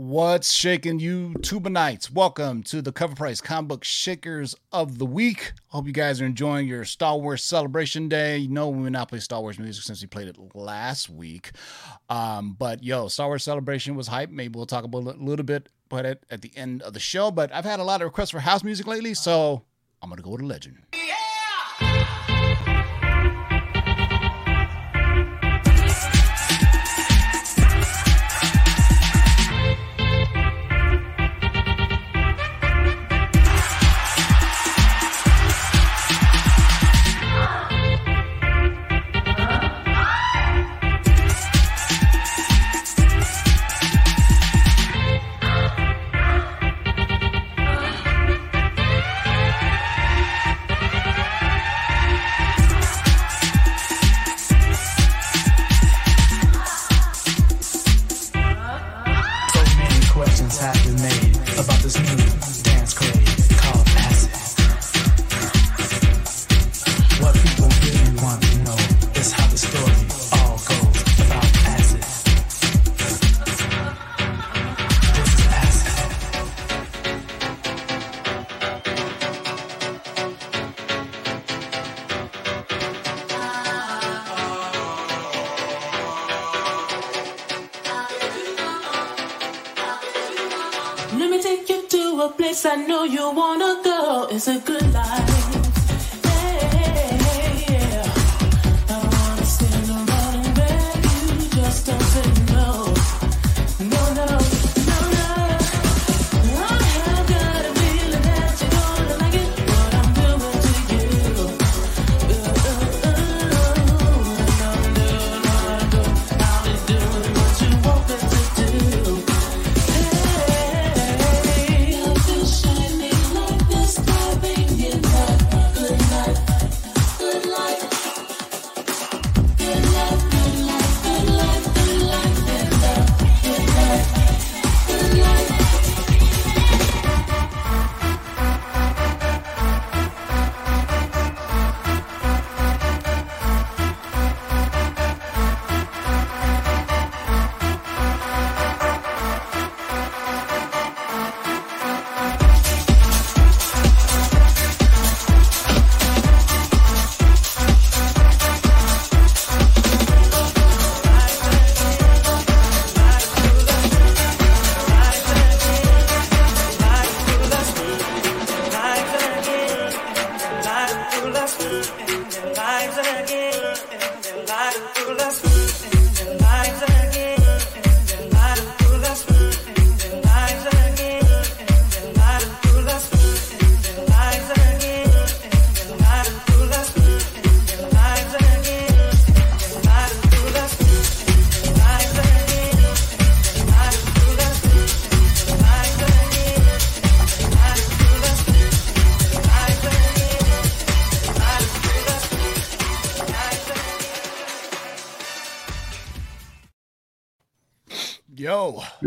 What's shaking you, Tubanites? Welcome to the Cover Price Comic Book Shakers of the Week. Hope you guys are enjoying your Star Wars Celebration Day. You know we will not play Star Wars music since we played it last week. Um, but yo, Star Wars Celebration was hype. Maybe we'll talk about it a little bit but it at the end of the show. But I've had a lot of requests for house music lately, so I'm gonna go to Legend.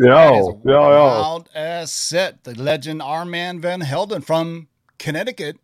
Yo, yo, yo. Wild ass set. The legend Armand Van Helden from Connecticut.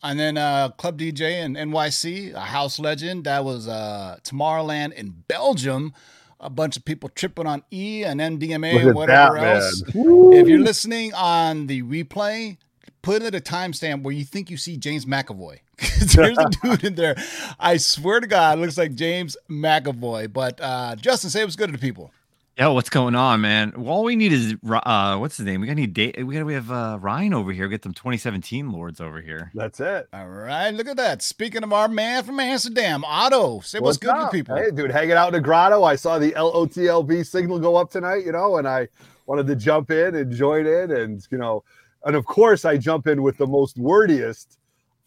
And then uh, Club DJ in NYC, a house legend. That was uh, Tomorrowland in Belgium. A bunch of people tripping on E and MDMA and whatever that, else. If you're listening on the replay, put it a timestamp where you think you see James McAvoy. There's a dude in there. I swear to God, looks like James McAvoy. But uh, Justin, say what's good to the people. Yo, what's going on, man? All we need is uh, what's his name? We got to need date. We got we have uh, Ryan over here. Get them 2017 lords over here. That's it. All right, look at that. Speaking of our man from Amsterdam, Otto, say what's, what's good up? to people. Hey, dude, hanging out in the grotto. I saw the LOTLB signal go up tonight, you know, and I wanted to jump in and join in, and you know, and of course I jump in with the most wordiest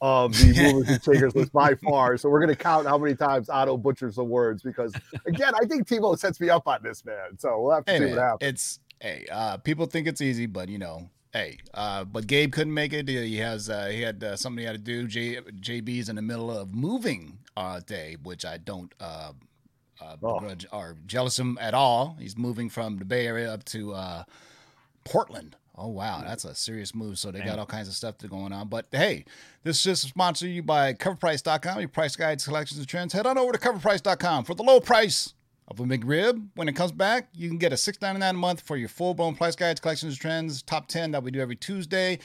of the movers and shakers list by far. So we're going to count how many times Otto butchers the words because, again, I think Timo sets me up on this, man. So we'll have to hey, see man, what happens. It's, hey, uh, people think it's easy, but, you know, hey, uh, but Gabe couldn't make it. He has, uh, he had uh, something he had to do. J, JB's in the middle of moving uh, day, which I don't, uh, uh, oh. or jealous him at all. He's moving from the Bay Area up to uh, Portland. Oh wow, that's a serious move. So they got all kinds of stuff going on. But hey, this is just sponsored you by coverprice.com, your price guides, collections, and trends. Head on over to coverprice.com for the low price of a McRib. When it comes back, you can get a $6.99 a month for your full blown price guides, collections, of trends, top 10 that we do every Tuesday.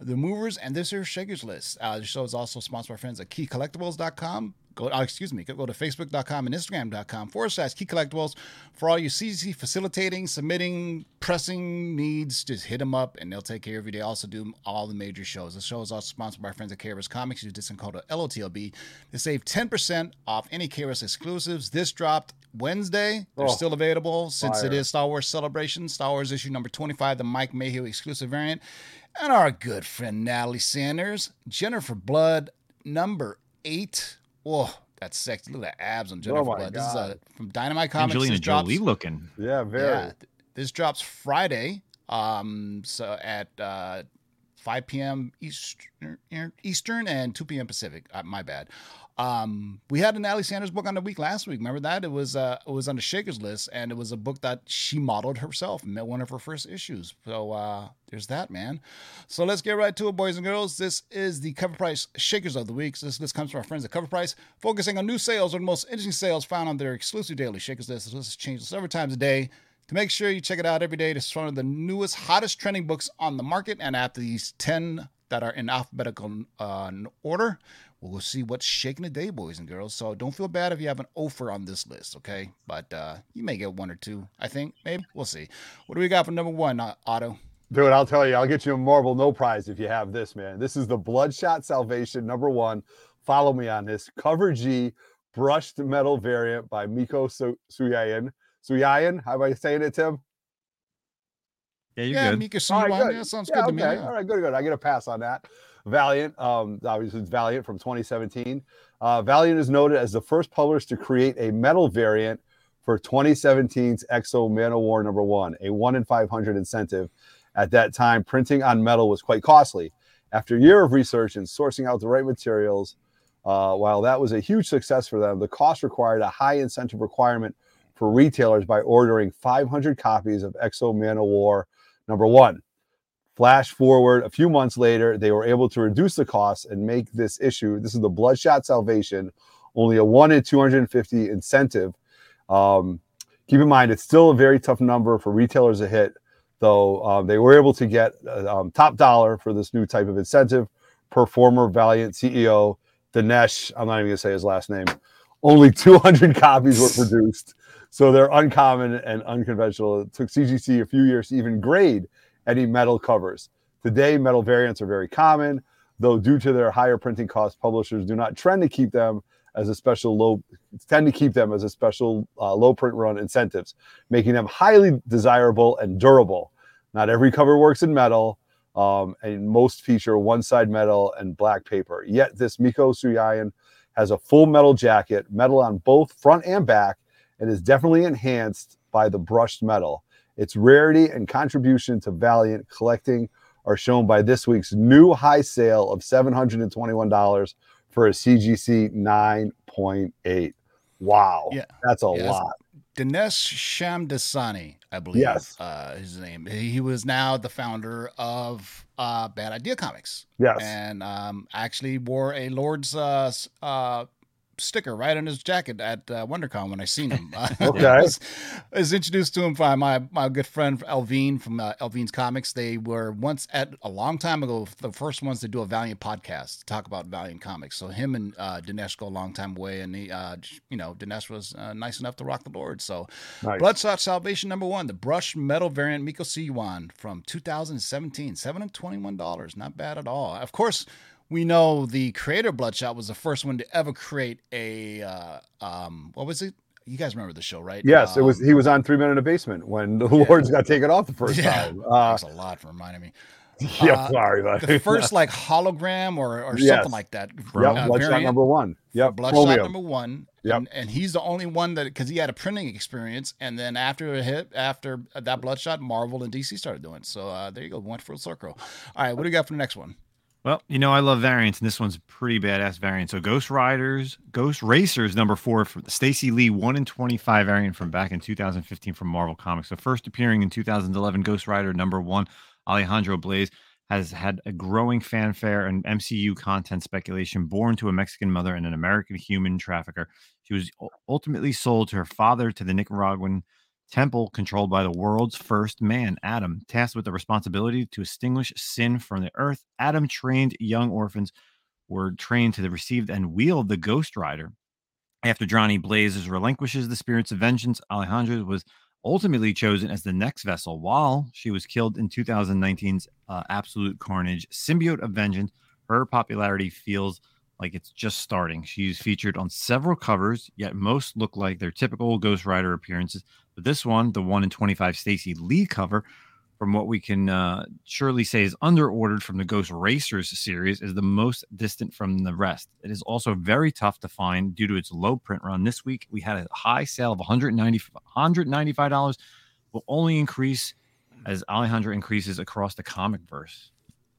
The movers and this here Shakers list. Uh, the show is also sponsored by friends at keycollectibles.com. Go, uh, excuse me, go to facebook.com and instagram.com forward slash key collectibles for all your CC facilitating, submitting, pressing needs. Just hit them up and they'll take care of you. They also do all the major shows. The show is also sponsored by our friends at KRS Comics. Use discount code LOTLB to save 10% off any KRS exclusives. This dropped Wednesday. They're Oh, still available since it fire. is Star Wars Celebration. Star Wars issue number 25, the Mike Mayhew exclusive variant. And our good friend Natalie Sanders, Jennifer Blood, number eight. Whoa, that's sexy. Look at the abs on Jennifer Oh my Blood. This is God. uh, from Dynamite Comics. Angelina This drops- Jolie looking. Yeah, very. yeah, this drops Friday. Um, so at uh, 5 p.m. Eastern, Eastern and 2 p.m. Pacific. Uh, my bad. Um, we had an Ali Sanders book on the week last week. Remember that? It was uh, it was on the Shakers list, and it was a book that she modeled herself. One of her first issues. So uh, there's that, man. So let's get right to it, boys and girls. This is the Cover Price Shakers of the Week. This list comes from our friends at Cover Price, focusing on new sales or the most interesting sales found on their exclusive daily Shakers list. This list is changed several times a day. To make sure you check it out every day, this is one of the newest, hottest trending books on the market. And after these 10 that are in alphabetical uh, order, we'll see what's shaking the day, boys and girls. So don't feel bad if you have an offer on this list, okay? But uh, you may get one or two, I think, maybe. We'll see. What do we got for number one, uh, Otto? Dude, I'll tell you, I'll get you a Marvel no prize if you have this, man. This is the Bloodshot Salvation number one. Follow me on this. Cover G brushed metal variant by Miko Su- Suyayan. Suyayan, how am I saying it, Tim? Yeah, you're yeah, good. Mika All right, Suwan. good. Yeah, sounds Yeah, good to me. okay. yeah. All right, good, good. I get a pass on that. Valiant, um, obviously it's Valiant from 2017. Uh, Valiant is noted as the first publisher to create a metal variant for 2017's X-O Manowar number one, a one in 500 incentive. At that time, printing on metal was quite costly. After a year of research and sourcing out the right materials, uh, while that was a huge success for them, the cost required a high incentive requirement for retailers by ordering 500 copies of X-O Manowar number one. Flash forward a few months later, they were able to reduce the costs and make this issue. This is the Bloodshot Salvation, only a one in 250 incentive. Um, keep in mind, it's still a very tough number for retailers to hit, though um, they were able to get uh, um, top dollar for this new type of incentive per former Valiant CEO Dinesh. I'm not even going to say his last name. Only 200 copies were produced. So they're uncommon and unconventional. It took CGC a few years to even grade any metal covers. Today, metal variants are very common, though due to their higher printing costs, publishers do not trend to keep them as a special low tend to keep them as a special uh, low print run incentives, making them highly desirable and durable. Not every cover works in metal, um, and most feature one side metal and black paper. Yet this Mico Suayan has a full metal jacket, metal on both front and back, and is definitely enhanced by the brushed metal. Its rarity and contribution to Valiant collecting are shown by this week's new high sale of $721 for a CGC 9.8. Wow. Yeah. That's a Yeah, lot. Dinesh Shamdasani, I believe. Yes. Uh, his name. He was now the founder of uh, Bad Idea Comics. Yes. and um, actually wore a Lord's uh, uh, sticker right on his jacket at uh, WonderCon when I seen him. Okay. I, was, I was introduced to him by my my good friend Elvine from uh, Elvine's Comics. They were once at a long time ago the first ones to do a Valiant podcast to talk about Valiant Comics. So him and uh, Dinesh go a long time away, and he, uh, you know, Dinesh was uh, nice enough to rock the Lord. So Nice. Bloodshot Salvation number one, the brushed metal variant Mico Suayan from 2017, seven and twenty-one dollars. Not bad at all. Of course, we know the creator of Bloodshot was the first one to ever create a uh, um, what was it? You guys remember the show, right? Yes, it was. Um, He was on Three Men in a Basement when the Lords got taken off the first Yeah. time. Uh, Thanks a lot for reminding me. yeah, uh, sorry, but The first like hologram or, or Yes. something like that. Yep, uh, Bloodshot variant. number one. Yep, Bloodshot Chromium. number one. Yep. And, and he's the only one that because he had a printing experience, and then after it hit, after that Bloodshot, Marvel and DC started doing. it. So uh, there you go, went full circle. All right, what do you got for the next one? Well, you know, I love variants, and this one's a pretty badass variant. So, Ghost Riders, Ghost Racers, number four the Stacy Lee one in twenty-five variant from back in 2015 from Marvel Comics. So, first appearing in 2011, Ghost Rider number one, Alejandra Blaze. has had a growing fanfare and MCU content speculation born to a Mexican mother and an American human trafficker. She was ultimately sold to her father to the Nicaraguan temple controlled by the world's first man, Adam, tasked with the responsibility to extinguish sin from the earth. Adam trained young orphans were trained to receive and wield the Ghost Rider. After Johnny Blazes relinquishes the spirits of vengeance, Alejandra was ultimately chosen as the next vessel while she was killed in 2019's uh, Absolute Carnage Symbiote of Vengeance. Her popularity feels like it's just starting. She's featured on several covers, yet most look like their typical Ghost Rider appearances. But this one, the one in 25 Stacy Lee cover, from what we can uh, surely say is underordered from the Ghost Racers series, is the most distant from the rest. It is also very tough to find due to its low print run. This week, we had a high sale of $190, $195, will only increase as Alejandra increases across the comic verse.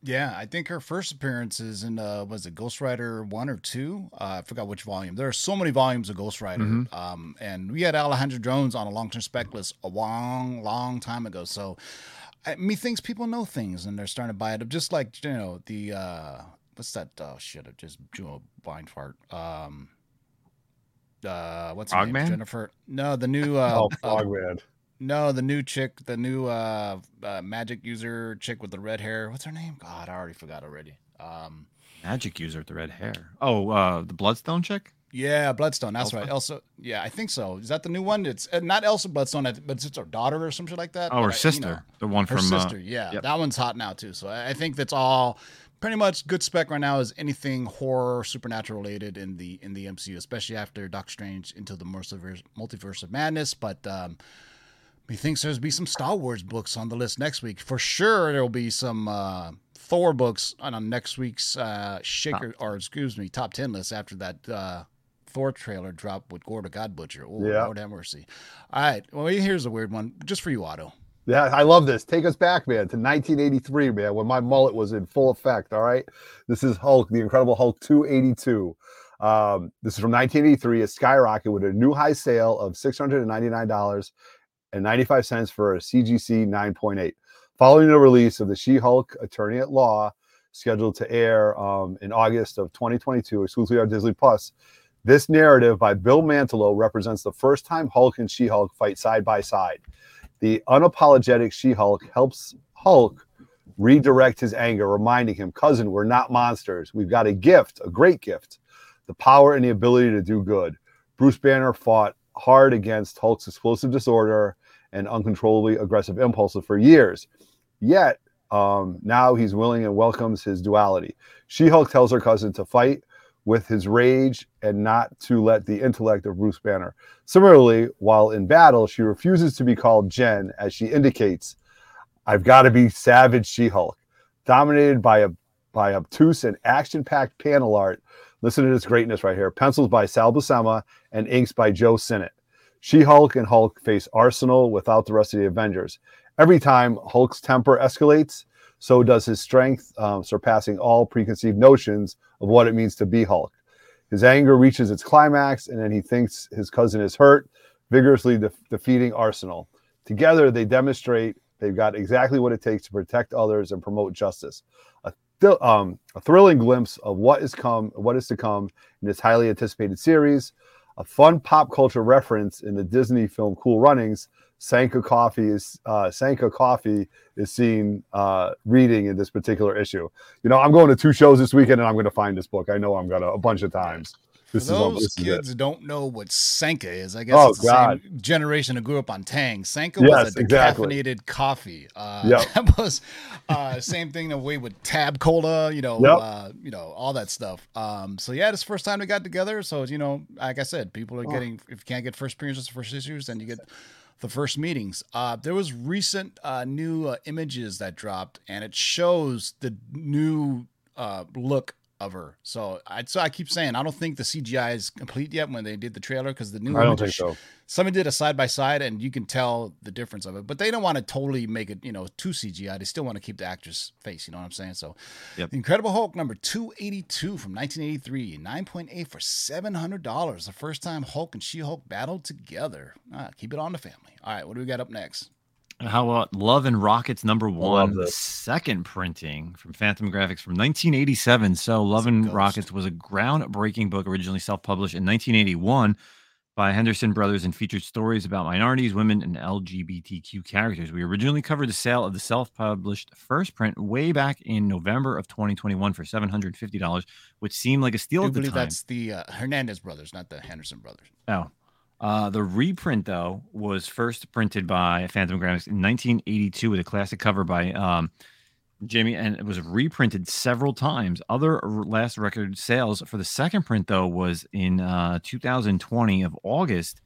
Yeah, I think her first appearance is in uh was it Ghost Rider one or two? Uh, I forgot which volume. There are so many volumes of Ghost Rider. Mm-hmm. Um, and we had Alejandra Jones on a long term spec list a long, long time ago. So I, methinks people know things and they're starting to buy it. Up. Just like you know the uh, what's that? Oh shit! I just drew a blind fart. Um, uh, what's her name? Jennifer? No, the new uh, oh, Frogman. No, the new chick, the new uh, uh, magic user chick with the red hair. What's her name? God, I already forgot already. Um, magic user with the red hair. Oh, uh, the Bloodstone chick. Yeah, Bloodstone. That's Elsa? right. Elsa. Yeah, I think so. Is that the new one? It's uh, not Elsa Bloodstone, but it's her daughter or something like that. Oh, her sister. You know, the one her from uh, sister. yeah, yep. that one's hot now too. So I think that's all pretty much good spec right now is anything horror supernatural related in the in the MCU, especially after Doctor Strange into the multiverse, multiverse of madness. But um, he thinks there's be some Star Wars books on the list next week for sure. There will be some. Uh, Thor books on, next week's uh, shaker or excuse me top ten list after that uh, Thor trailer dropped with Gorr the God Butcher. Oh, yeah. Lord have mercy. All right. Well, here's a weird one just for you, Otto. Yeah, I love this. Take us back, man, to 1983, man, when my mullet was in full effect. All right. This is Hulk, the Incredible Hulk 282. Um, this is from 1983. It skyrocketed with a new high sale of $699.95 for a CGC 9.8. Following the release of the She Hulk Attorney at Law, scheduled to air um, in August of 2022, exclusively on Disney Plus, this narrative by Bill Mantlo represents the first time Hulk and She Hulk fight side by side. The unapologetic She Hulk helps Hulk redirect his anger, reminding him, Cousin, we're not monsters. We've got a gift, a great gift, the power and the ability to do good. Bruce Banner fought hard against Hulk's explosive disorder and uncontrollably aggressive impulses for years. Yet, um, now he's willing and welcomes his duality. She Hulk tells her cousin to fight with his rage and not to let the intellect of Bruce Banner. Similarly, while in battle, she refuses to be called Jen as she indicates, I've got to be Savage She Hulk. Dominated by a by obtuse and action-packed panel art. Listen to this greatness right here. Pencils by Sal Buscema and inks by Joe Sinnott. She-Hulk and Hulk face Arsenal without the rest of the Avengers. Every time Hulk's temper escalates, so does his strength, um, surpassing all preconceived notions of what it means to be Hulk. His anger reaches its climax, and then he thinks his cousin is hurt, vigorously de- defeating Arsenal. Together, they demonstrate they've got exactly what it takes to protect others and promote justice. A, th- um, a thrilling glimpse of what is come, what is to come in this highly anticipated series. A fun pop culture reference in the Disney film Cool Runnings Sanka Coffee is uh, Sanka Coffee is seen uh, reading in this particular issue. You know, I'm going to two shows this weekend, and I'm going to find this book. I know I'm gonna a bunch of times. This For those is, kids don't know what Sanka is, I guess oh, it's the God. same generation who grew up on Tang. Sanka yes, was a decaffeinated exactly. coffee. Uh, yep. That was uh, same thing the way with Tab Cola, you know, yep. uh, you know, all that stuff. Um, so yeah, this first time we got together. So you know, like I said, people are oh. getting if you can't get first appearances, first issues, then you get the first meetings. Uh, there was recent uh, new uh, images that dropped, and it shows the new uh, look of her. So I so I keep saying I don't think the CGI is complete yet when they did the trailer because the new I don't think so. Somebody did a side by side and you can tell the difference of it, but they don't want to totally make it you know too CGI. They still want to keep the actress face. You know what I'm saying? So, yep. Incredible Hulk number 282 from 1983, 9.8 for 700 dollars. The first time Hulk and She Hulk battled together. Ah, keep it on the family. All right, what do we got up next? How about Love and Rockets number one, the second printing from Fantagraphics from 1987. So Love and Rockets was a groundbreaking book originally self-published in 1981 by Henderson Brothers and featured stories about minorities, women, and LGBTQ characters. We originally covered the sale of the self-published first print way back in November of 2021 for $750, which seemed like a steal I at the believe time. that's the uh, Hernandez brothers, not the Henderson brothers. Oh. Uh, the reprint, though, was first printed by Fantagraphics in 1982 with a classic cover by um, Jamie, and it was reprinted several times. Other last record sales for the second print, though, was in uh, 2020 of August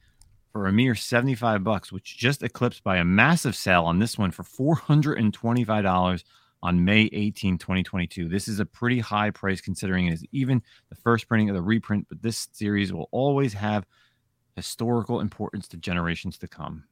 for a mere 75 bucks, which just eclipsed by a massive sale on this one for $425 on May 18, 2022. This is a pretty high price considering it is even the first printing of the reprint, but this series will always have historical importance to generations to come.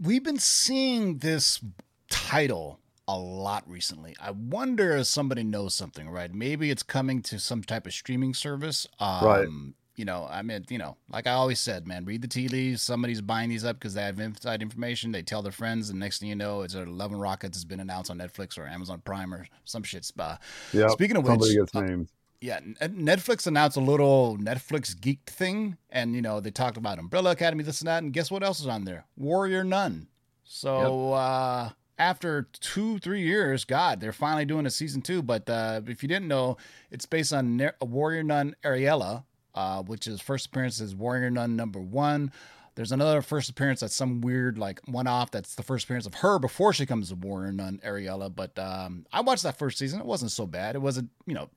We've been seeing this title a lot recently. I wonder if somebody knows something, right? Maybe it's coming to some type of streaming service. Um, Right. You know, I mean, you know, like I always said, man, read the tea leaves. Somebody's buying these up because they have inside information. They tell their friends, and next thing you know, it's a Love and Rockets has been announced on Netflix or Amazon Prime or some shit. Uh, Yeah. Speaking of which, Somebody gets uh, named. Yeah, Netflix announced a little Netflix geek thing, and you know they talked about Umbrella Academy, this and that, and guess what else is on there? Warrior Nun. So uh, after two, three years, God, they're finally doing a season two. But uh, if you didn't know, it's based on Ne- Warrior Nun Ariella, uh, which is first appearance is Warrior Nun number one. There's another first appearance that's some weird like one off. That's the first appearance of her before she comes to Warrior Nun Ariella. But um, I watched that first season. It wasn't so bad. It wasn't you know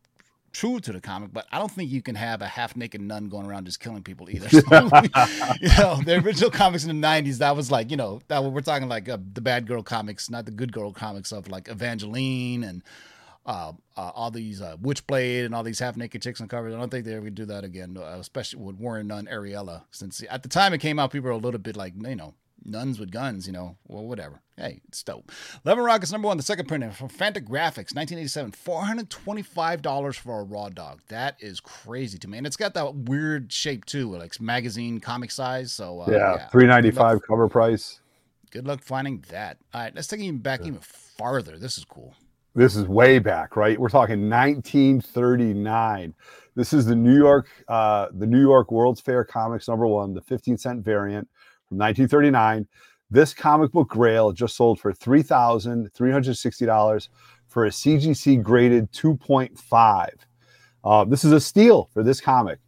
true to the comic, but I don't think you can have a half naked nun going around just killing people either. So, you know, the original comics in the '90s, that was like, you know, that we're talking like uh, the bad girl comics, not the good girl comics of like Evangeline and uh, uh, all these uh, Witchblade and all these half naked chicks on covers. I don't think they ever do that again, uh, especially with Warrior Nun Ariella. Since at the time it came out, people were a little bit like, you know, nuns with guns, you know, well, whatever. Hey, it's dope. Love and Rockets number one, the second printing from Fantagraphics, 1987, $425 for a raw dog. That is crazy to me. And it's got that weird shape too, like magazine comic size. So, uh, yeah, Good luck- cover price. Good luck finding that. All right, let's take even back even farther. This is cool. This is way back, right? We're talking 1939. This is the New York, uh, the New York World's Fair Comics number one, the 15 cent variant from 1939. This comic book grail just sold for three thousand three hundred sixty dollars for a CGC graded 2.5. Uh, this is a steal for this comic.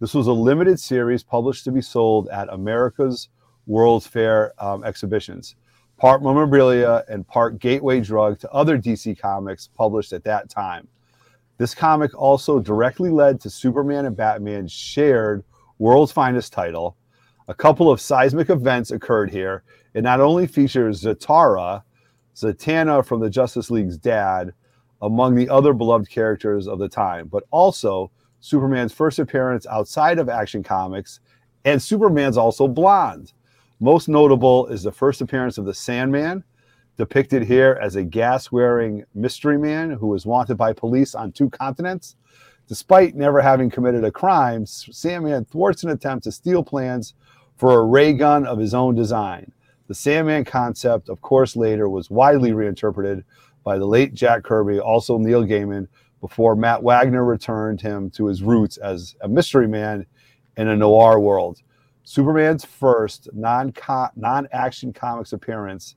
This was a limited series published to be sold at America's World's Fair um, exhibitions part memorabilia and part gateway drug to other DC comics published at that time. This comic also directly led to Superman and Batman's shared World's Finest title. A couple of seismic events occurred here. It not only features Zatara, Zatanna from the Justice League's dad, among the other beloved characters of the time, but also Superman's first appearance outside of Action Comics, and Superman's also blonde. Most notable is the first appearance of the Sandman, depicted here as a gas wearing mystery man who was wanted by police on two continents. Despite never having committed a crime, Sandman thwarts an attempt to steal plans for a ray gun of his own design. The Sandman concept, of course, later was widely reinterpreted by the late Jack Kirby, also Neil Gaiman, before Matt Wagner returned him to his roots as a mystery man in a noir world. Superman's first non non action comics appearance,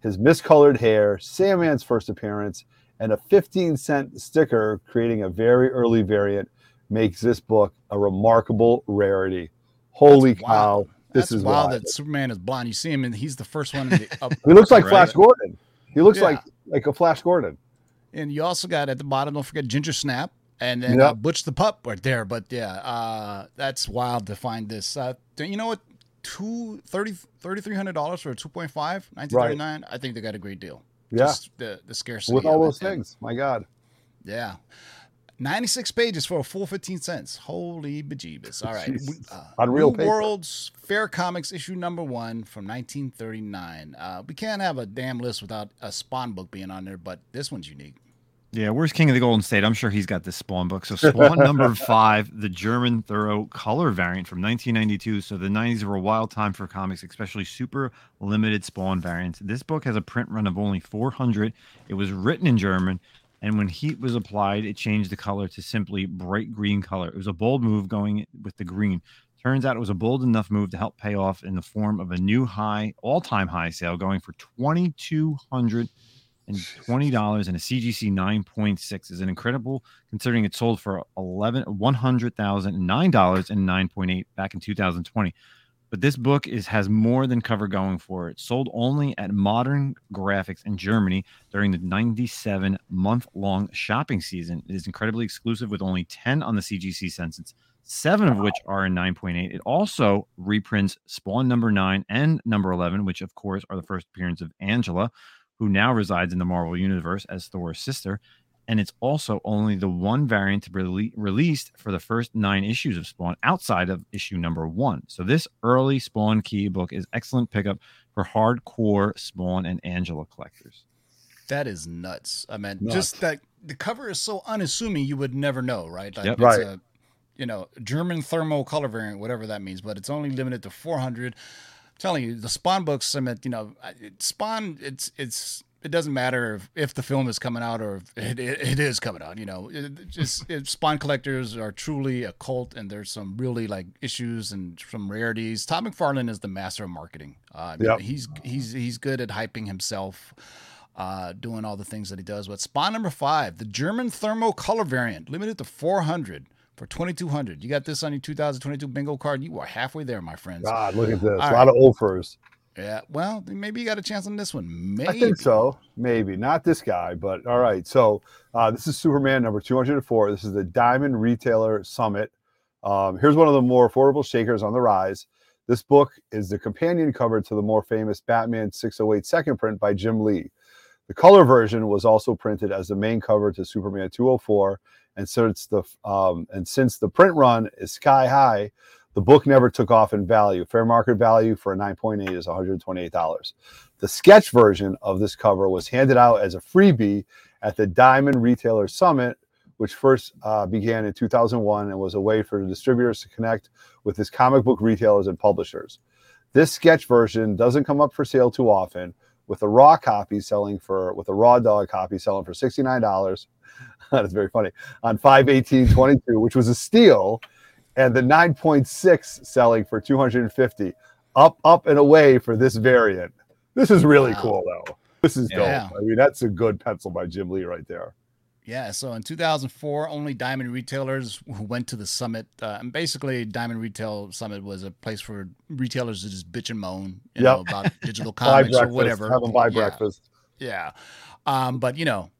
his miscolored hair, Sandman's first appearance, and a 15 cent sticker creating a very early variant makes this book a remarkable rarity. Holy cow! This That's is wild wild. that Superman is blonde. You see him, and he's the first one in the up. He looks like right? Flash Gordon. He looks Yeah. like like a Flash Gordon. And you also got at the bottom, don't forget Ginger Snap and then uh, Butch the Pup right there. But yeah, uh, that's wild to find this. Uh, you know what? Two thirty thirty three hundred dollars for a 2.5, 1939. I think they got a great deal. Yeah, Just the, the scarcity. with all those things. My God. Yeah. 96 pages for a full 15 cents. Holy bejeebus. All right. Jesus. Uh, Unreal New paper. World's Fair Comics issue number one from 1939. Uh, we can't have a damn list without a Spawn book being on there, but this one's unique. Yeah, where's King of the Golden State? I'm sure he's got this Spawn book. So Spawn number five, the German Thermo color variant from 1992. So the 90s were a wild time for comics, especially super limited Spawn variants. This book has a print run of only 400. It was written in German, and when heat was applied, it changed the color to simply bright green color. It was a bold move going with the green. Turns out it was a bold enough move to help pay off in the form of a new high, all-time high sale, going for $2,220 and a CGC nine point six is an incredible considering it sold for eleven one hundred thousand nine dollars and nine point eight back in two thousand twenty. But this book is has more than cover going for it. Sold only at Modern Graphics in Germany during the 97 month long shopping season. It is incredibly exclusive with only 10 on the CGC census, seven of which are in 9.8. It also reprints Spawn number nine and number 11, which of course are the first appearance of Angela, who now resides in the Marvel Universe as Thor's sister. And it's also only the one variant to be rele- released for the first nine issues of Spawn outside of issue number one. So, this early Spawn Key book is excellent pickup for hardcore Spawn and Angela collectors. That is nuts. I mean, Nuts. just that the cover is so unassuming, you would never know, right? Like Yep. it's Right. A, you know, German thermal color variant, whatever that means, but it's only limited to 400. I'm telling you, the Spawn books. I mean, you know, Spawn. It's it's. It doesn't matter if, if the film is coming out or if it, it, it is coming out. You know, it, just it, Spawn collectors are truly a cult, and there's some really like issues and some rarities. Todd McFarlane is the master of marketing. Uh, Yep. he's he's he's good at hyping himself uh, doing all the things that he does. But Spawn number five, the German thermo color variant, limited to 400 for 2200. You got this on your 2022 bingo card. You are halfway there, my friends. God, look at this. All a lot of offers. Yeah. Well, maybe you got a chance on this one. Maybe. I think so. Maybe not this guy, but all right. So uh, this is Superman number 204. This is the Diamond Retailer Summit. Um, here's one of the more affordable shakers on the rise. This book is the companion cover to the more famous Batman 608 second print by Jim Lee. The color version was also printed as the main cover to Superman 204, and since the um, and since the print run is sky high, the book never took off in value. Fair market value for a 9.8 is $128. The sketch version of this cover was handed out as a freebie at the Diamond Retailer Summit, which first uh, began in 2001 and was a way for the distributors to connect with his comic book retailers and publishers. This sketch version doesn't come up for sale too often, with a raw copy selling for with a raw dog copy selling for $69. That's very funny on 51822, which was a steal, and the 9.6 selling for 250. Up, up and away for this variant. This is really Wow. cool though. This is Yeah. dope. I mean, that's a good pencil by Jim Lee right there. Yeah, so in 2004, only Diamond retailers who went to the summit, uh, and basically Diamond Retail Summit was a place for retailers to just bitch and moan, you Yep. know, about digital comics or whatever. Have them buy Yeah, breakfast. Yeah, um, but you know,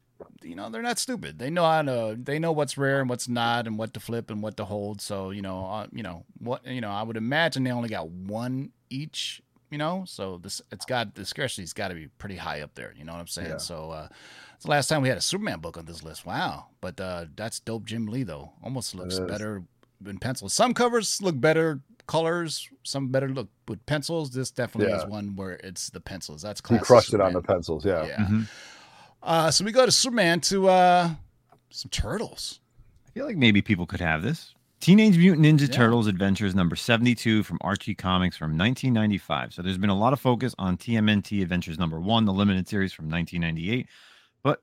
you know they're not stupid. They know how to. They know what's rare and what's not, and what to flip and what to hold. So you know, uh, you know what you know. I would imagine they only got one each. You know, so this it's got the scarcity's got to be pretty high up there. You know what I'm saying? Yeah. So uh, it's the last time we had a Superman book on this list. Wow, but uh, that's dope, Jim Lee though. Almost looks better in pencil. Some covers look better colors. Some better look with pencils. This definitely is one where it's the pencils. That's He classic crushed it on the pencils. Yeah. Yeah. Mhm. Uh, so we go to Superman to uh, some turtles. I feel like maybe people could have this. Teenage Mutant Ninja Yeah. Turtles Adventures number 72 from Archie Comics from 1995. So there's been a lot of focus on TMNT Adventures number 1, the limited series from 1998. But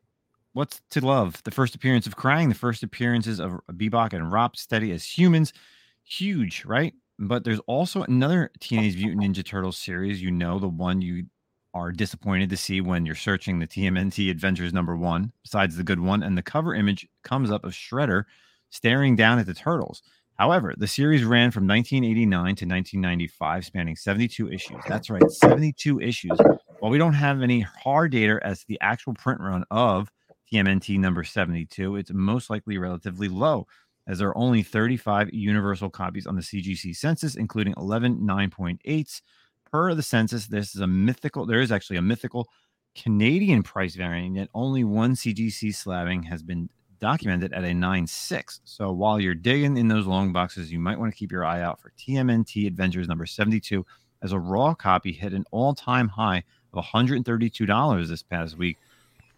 what's to love? The first appearance of Krang, the first appearances of Bebop and Rocksteady as humans, huge, right? But there's also another Teenage Mutant Ninja Turtles series, you know, the one you are disappointed to see when you're searching the TMNT Adventures number 1, besides the good one, and the cover image comes up of Shredder staring down at the turtles. However, the series ran from 1989 to 1995, spanning 72 issues. That's right, 72 issues. While we don't have any hard data as to the actual print run of TMNT number 72, it's most likely relatively low, as there are only 35 universal copies on the CGC census, including 11 9.8s. Per the census, this is a mythical, there is actually a mythical Canadian price variant, yet only one CGC slabbing has been documented at a 9.6. So while you're digging in those long boxes, you might want to keep your eye out for TMNT Adventures number 72 as a raw copy hit an all-time high of $132 this past week.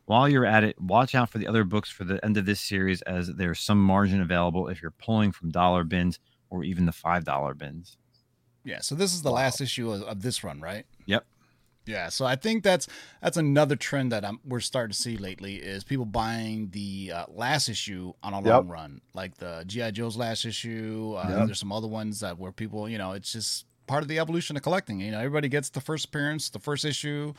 While you're at it, watch out for the other books for the end of this series, as there's some margin available if you're pulling from dollar bins or even the five dollar bins. Yeah, so this is the last issue of, of this run, right? Yep. Yeah, so I think that's that's another trend that I'm, we're starting to see lately is people buying the uh, last issue on a Yep. long run, like the GI Joe's last issue. Uh, Yep. There's some other ones that where people, you know, it's just part of the evolution of collecting. You know, everybody gets the first appearance, the first issue.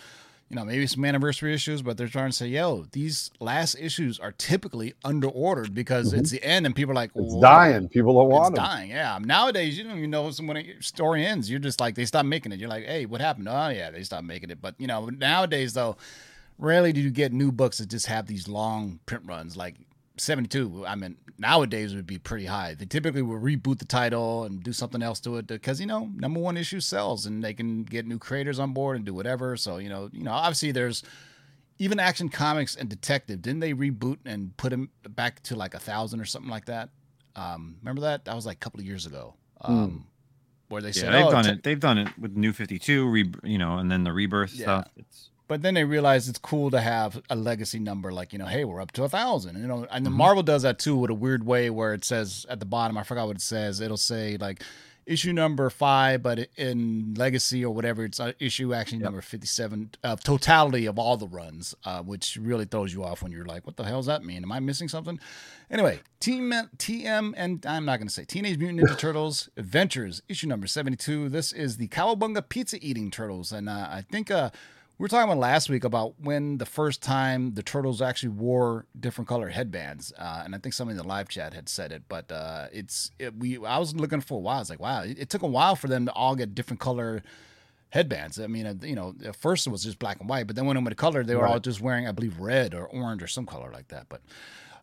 You know, maybe some anniversary issues, but they're trying to say, "Yo, these last issues are typically under ordered because it's the end, and people are like, Mm-hmm. It's dying. People don't want them. dying. Yeah. Nowadays, you don't even know when a story ends. You're just like they stopped making it. You're like, hey, what happened? Oh yeah, they stopped making it. But you know, nowadays though, rarely do you get new books that just have these long print runs. Like 72. I mean, nowadays would be pretty high. They typically will reboot the title and do something else to it because you know number one issue sells and they can get new creators on board and do whatever. So you know, you know, obviously there's even Action Comics and Detective. Didn't they reboot and put them back to like a thousand or something like that? Um, remember that? That was like a couple of years ago. Um, Where they Yeah, said, they've "Oh, done te- it. They've done it with New Fifty Two, re, you know, and then the rebirth Yeah. stuff. It's But then they realized it's cool to have a legacy number, like you know, hey, we're up to a thousand. You know, and Mhm. Marvel does that too with a weird way where it says at the bottom, I forgot what it says. It'll say like issue number five, but in legacy or whatever, it's uh, issue actually Yep. number fifty-seven of totality of all the runs, uh, which really throws you off when you're like, what the hell does that mean? Am I missing something? Anyway, TM, TM, and I'm not going to say Teenage Mutant Ninja Turtles Adventures, issue number 72. This is the Cowabunga Pizza Eating Turtles. And uh, I think uh, we were talking about last week about when the first time the Turtles actually wore different color headbands. Uh, and I think somebody in the live chat had said it, but uh, it's, it, we, I was looking for a while. I was like, wow, it, it took a while for them to all get different color headbands. I mean, uh, you know, at first it was just black and white, but then when it went to color, they were all just wearing, I believe, red or orange or some color like that. But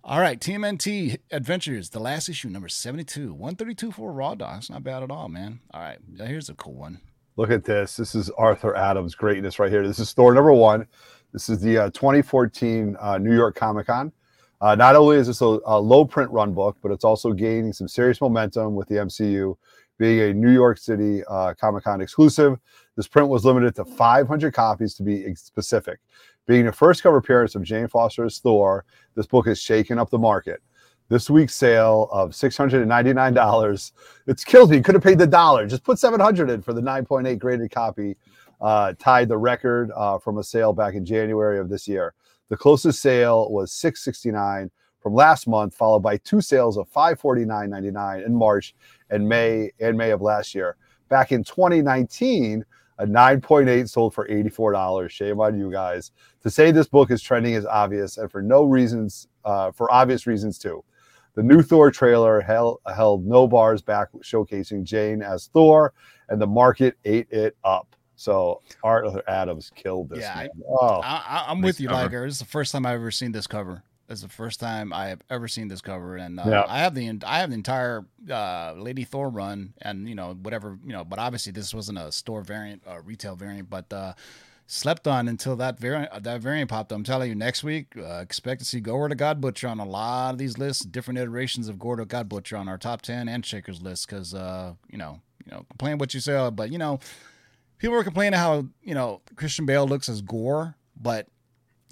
all right, TMNT Adventures, the last issue, number 72. 132 for a Raw Dog. It's not bad at all, man. All right, here's a cool one. Look at this. This is Arthur Adams' greatness right here. This is Thor number one. This is the uh, 2014 uh, New York Comic Con. Uh, not only is this a, a low print run book, but it's also gaining some serious momentum with the MCU being a New York City uh, Comic Con exclusive. This print was limited to 500 copies to be specific. Being the first cover appearance of Jane Foster as Thor, this book has shaken up the market. This week's sale of $699, it's killed me. Could have paid the dollar. Just put 700 in for the 9.8 graded copy. Uh, tied the record uh, from a sale back in January of this year. The closest sale was 669 from last month, followed by two sales of 549.99 in March and May and May of last year. Back in 2019, a 9.8 sold for $84. Shame on you guys. To say this book is trending is obvious, and for no reasons, uh, for obvious reasons too. The new Thor trailer held, held no bars back, showcasing Jane as Thor, and the market ate it up. So Arthur Adams killed this. Yeah, I- man. oh, I, I'm with you, cover. Liger. This is the first time I've ever seen this cover. It's the first time I have ever seen this cover, and uh, Yeah. I have the I have the entire uh, Lady Thor run, and you know whatever you know. But obviously, this wasn't a store variant, uh, retail variant, but uh, slept on until that variant that variant popped. up. I'm telling you, next week uh, expect to see Gorr to God Butcher on a lot of these lists, different iterations of Gorr to God Butcher on our top ten and Shakers list, because uh, you know you know complain what you say, but you know people were complaining how you know Christian Bale looks as Gorr, but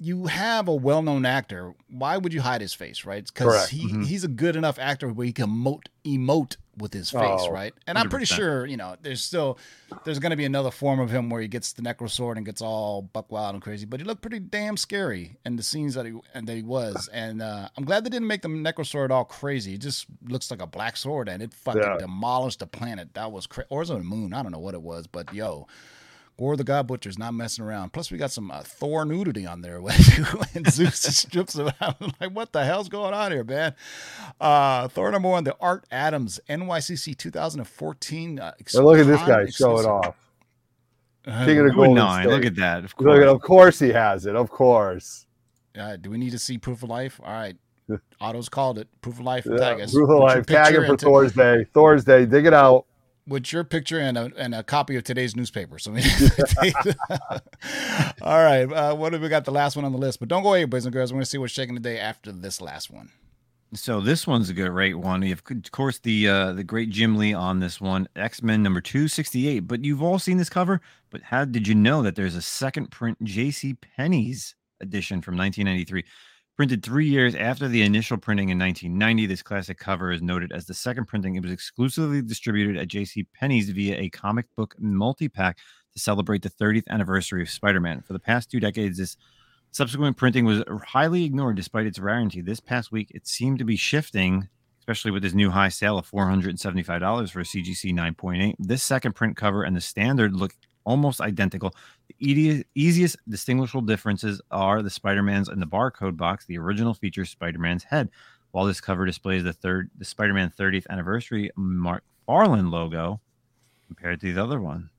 you have a well-known actor. Why would you hide his face, right? Because Correct. he Mhm. he's a good enough actor where he can emote emote with his face, Oh, right? And I'm pretty sure you know there's still there's going to be another form of him where he gets the necro sword and gets all buck wild and crazy. But he looked pretty damn scary in the scenes that he and that he was. And uh, I'm glad they didn't make the necro sword all crazy. It just looks like a black sword and it fucking Yeah. demolished the planet. That was cra- or was it a moon? I don't know what it was, but yo. Gorr the God Butcher's not messing around. Plus, we got some uh, Thor nudity on there and Zeus strips him out. Like, what the hell's going on here, man? Uh, Thor number one, the Art Adams NYCC 2014. Uh, and look at this con guy showing exclusive. off. Uh, King of the Golden nine. Look at that. Of Look at, course. of course he has it. Of course. uh, do we need to see proof of life? All right. Otto's called it. Proof of life. Yeah, Tag us. Proof of Put life. Tag picture him for and Thursday. Thursday. Dig it out. With your picture and a, and a copy of today's newspaper. So, all right. Uh, what have we got? The last one on the list, but don't go away, boys and girls. We're going to see what's shaking today after this last one. So this one's a good great one. Have, of course, the uh, the great Jim Lee on this one, X Men number two sixty eight. But you've all seen this cover. But how did you know that there's a second print J.C. Penney's edition from 1993. Printed three years after the initial printing in 1990, this classic cover is noted as the second printing. It was exclusively distributed at J.C. Penney's via a comic book multi-pack to celebrate the 30th anniversary of Spider-Man. For the past two decades, this subsequent printing was highly ignored despite its rarity. This past week, it seemed to be shifting, especially with this new high sale of $475 for a CGC 9.8. This second print cover and the standard look almost identical. The easiest distinguishable differences are the Spider-Man's and the barcode box. The original features Spider-Man's head, while this cover displays the third the Spider-Man 30th anniversary Mark Farland logo compared to the other one.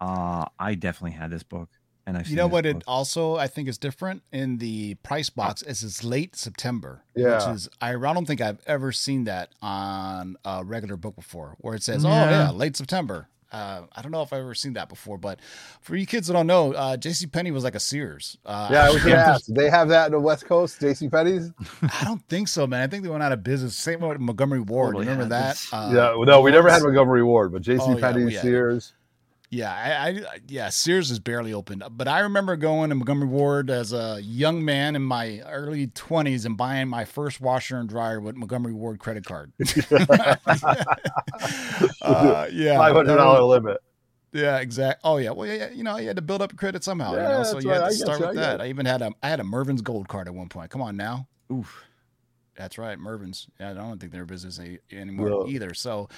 Uh, I definitely had this book. And I've you know what? Book. It also I think is different in the price box is it's late September. Yeah, which is I, I don't think I've ever seen that on a regular book before, where it says, yeah. "Oh yeah, late September." Uh, I don't know if I've ever seen that before, but for you kids that don't know, uh, J.C. Penney was like a Sears. Uh, yeah, I was gonna They have that in the West Coast, J.C. Penney's. I don't think so, man. I think they went out of business. Same with Montgomery Ward. Oh, Remember yeah, that? Uh, yeah, no, we never had Montgomery Ward, but J.C. Oh, Penney's, yeah, Sears. Yeah, I, I, yeah, Sears is barely open, but I remember going to Montgomery Ward as a young man in my early twenties and buying my first washer and dryer with Montgomery Ward credit card. uh, yeah, five hundred dollar limit. Yeah, exactly. Oh yeah, well yeah, you know, you had to build up credit somehow. Yeah, you know? so you right. had to start with that. I even had a I had a Mervyn's Gold card at one point. Come on now. Oof. That's right, Mervyn's. Yeah, I don't think they're a business anymore either. So,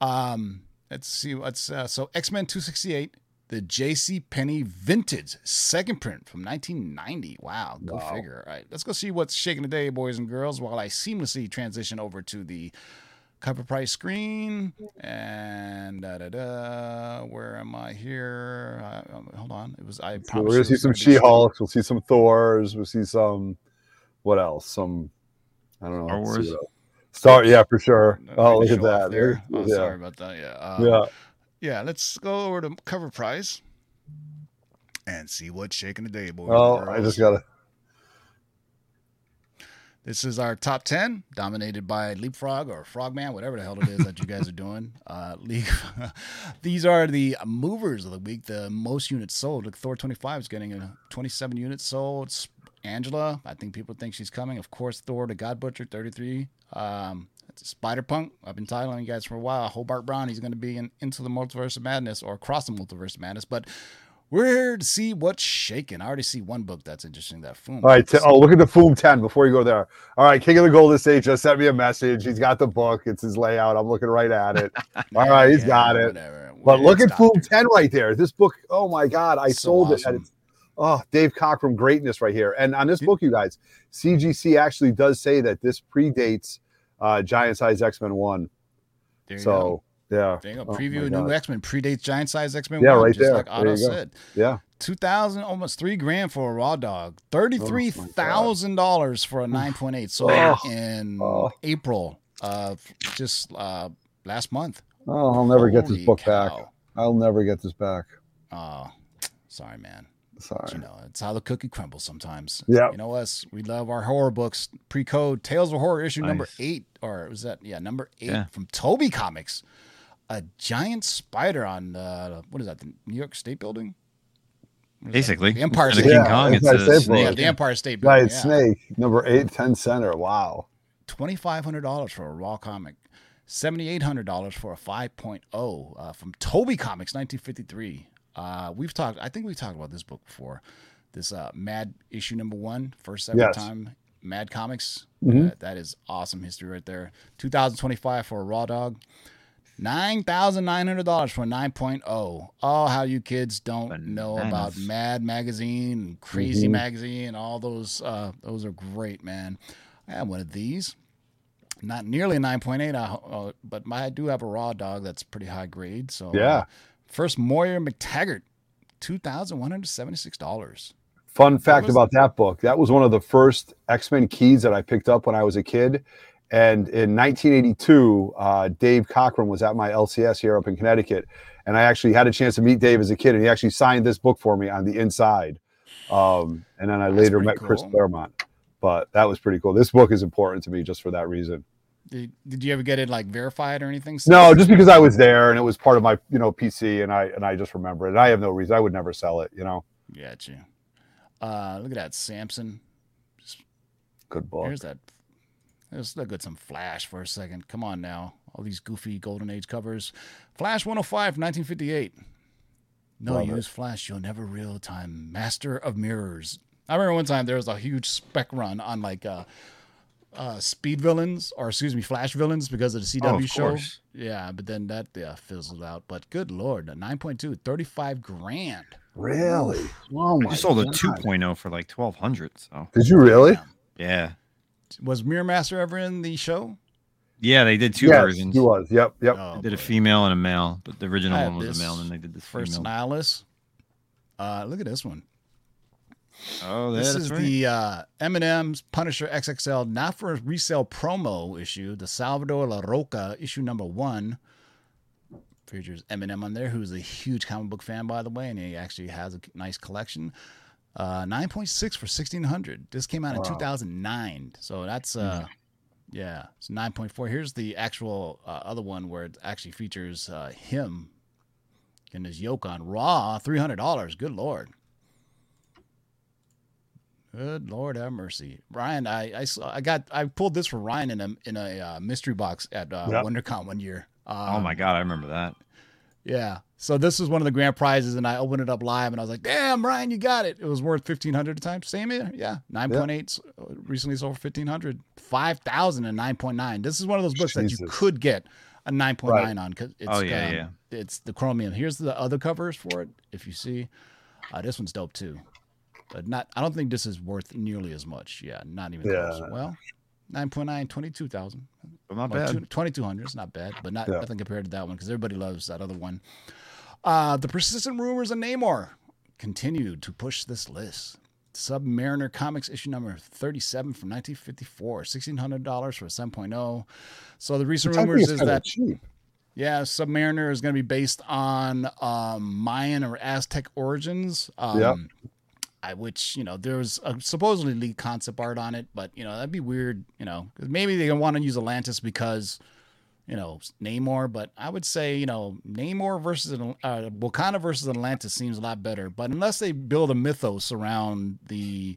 um, Let's see what's uh, so X Men 268, the J.C. Penney vintage second print from 1990. Wow, go wow. figure. All right, let's go see what's shaking today, boys and girls, while I seamlessly transition over to the cover price screen and da da da. Where am I here? Uh, um, hold on, it was I. So we're gonna see some She Hulks. We'll see some Thors. We'll see some. What else? Some. I don't know. Star Wars. Start, yeah, for sure. Oh, look at that. There. Oh, yeah. Sorry about that. Yeah. Uh, yeah. Yeah. Let's go over to cover price and see what's shaking the day, boys. Oh, I just got to. This is our top 10, dominated by Leapfrog or Frogman, whatever the hell it is that you guys are doing. Uh, These are the movers of the week, the most units sold. Look, Thor 25 is getting a 27 units sold. Angela, I think people think she's coming. Of course, Thor the God Butcher, 33. Um, Spider Punk. I've been telling you guys for a while. Hobart Brown, he's going to be in into the multiverse of madness or across the multiverse of madness. But we're here to see what's shaking. I already see one book that's interesting. That Foom. All right. T- oh, look at the Foom 10 before you go there. All right. King of the Golden State just sent me a message. He's got the book. It's his layout. I'm looking right at it. All right. He's yeah, got it. Whatever. But look at Foom 10 right there. This book, oh my God. I so sold awesome. it. Oh, Dave Cockrum greatness right here. And on this book, you guys, CGC actually does say that this predates uh, Giant Size X Men One. so go. yeah, there you go. Oh preview a new X Men predates Giant Size X Men. Yeah, 1, right there. Like Otto said. Yeah. Two thousand, almost three grand for a raw dog. $33000 for a nine point eight. So oh. in oh. April of just uh, last month. Oh, I'll never Holy get this book cow. back. I'll never get this back. Oh, sorry, man. Sorry. You know, it's how the cookie crumbles sometimes. Yeah. You know us. We love our horror books. Pre-code Tales of Horror issue nice. number eight, or was that yeah number eight yeah. from Toby Comics. A giant spider on uh, what is that? The New York State Building. Basically, the Empire State. King yeah, Kong. It's a snake. Yeah, the Empire State Building. Giant yeah. snake number eight, 10 center. Wow. Twenty five hundred dollars for a raw comic. $7,800 for a 5.0 uh, from Toby Comics, 1953. Uh, we've talked. I think we talked about this book before. This uh, Mad issue number one, first ever yes. time Mad Comics. Mm-hmm. Uh, that is awesome history right there. 2025 for a Raw Dog. Nine thousand nine hundred dollars for a 9.0. Oh, how you kids don't Bananas. know about Mad Magazine, and Crazy mm-hmm. Magazine, all those. Uh, those are great, man. I have one of these. Not nearly a 9.8, uh, but my, I do have a raw dog that's pretty high grade. So yeah, uh, First, Moira MacTaggert, two thousand one hundred seventy-six dollars. Fun fact that about that book: that was one of the first X Men keys that I picked up when I was a kid. And in 1982, uh, Dave Cockrum was at my LCS here up in Connecticut, and I actually had a chance to meet Dave as a kid, and he actually signed this book for me on the inside. Um, and then I That's later met cool. Chris Claremont, but that was pretty cool. This book is important to me just for that reason. Did, did you ever get it like verified or anything? No, just because I was there and it was part of my you know PC and I and I just remember it. And I have no reason I would never sell it. You know. Gotcha. Uh, look at that, Samson. Good book. Here's that. Let's look at some Flash for a second. Come on now. All these goofy Golden Age covers. Flash 105, 1958. No Love it. use Flash. You'll never real time. Master of Mirrors. I remember one time there was a huge spec run on like uh, uh, speed villains, or excuse me, Flash villains because of the CW Oh, of show. course. Yeah, but then that yeah, fizzled out. But good lord, a 9.2, 35 grand. Really? Oh my I sold a God. 2.0 for like 1200 So Did you really? Damn. yeah, Was Mirror Master ever in the show? yeah, they did two yes, versions. He was. Yep. Yep. Oh, They did a female and a male, but the original one was a male, and then they did this First female. Nihilus. Uh, look at this one. Oh, This yeah, is right. the uh, M&M's Punisher XXL, not for a resale promo issue. The Salvador Larroca issue number one features Eminem on there, who's a huge comic book fan, by the way, and he actually has a nice collection. Uh, 9.6 for 1600. This came out in 2009, so that's uh, yeah, it's 9.4. Here's the actual uh, other one where it actually features uh, him and his yoke on Raw, $300. Good lord. Good Lord have mercy, Ryan. I I, saw, I got I pulled this for Ryan in a in a uh, mystery box at uh, Yep. WonderCon one year. Um, oh my god, I remember that. Yeah. So this was one of the grand prizes, and I opened it up live, and I was like, "Damn, Ryan, you got it!" It was worth fifteen hundred a time. Same here, yeah, nine point eight. Recently sold for fifteen hundred. Five thousand and nine point nine. This is one of those books that you could get a nine point nine on because it's Oh, yeah, um, yeah. it's the chromium. Here's the other covers for it. If you see, uh, this one's dope too, but not. I don't think this is worth nearly as much. Yeah, not even Yeah. close. Well, 9.9, 22,000. Not Well, bad. 2200 is not bad, but not Yeah. nothing compared to that one because everybody loves that other one. Uh, the persistent rumors of Namor continued to push this list. Submariner Comics issue number 37 from 1954, $1,600 for a 7.0. So the recent Which rumors is is that, cheap. yeah, Submariner is going to be based on um, Mayan or Aztec origins. Um, Yep. I, which you know there's a supposedly leaked concept art on it, but you know that'd be weird. You know, maybe they want to use Atlantis because you know Namor, but I would say you know Namor versus uh, Wakanda versus Atlantis seems a lot better. But unless they build a mythos around the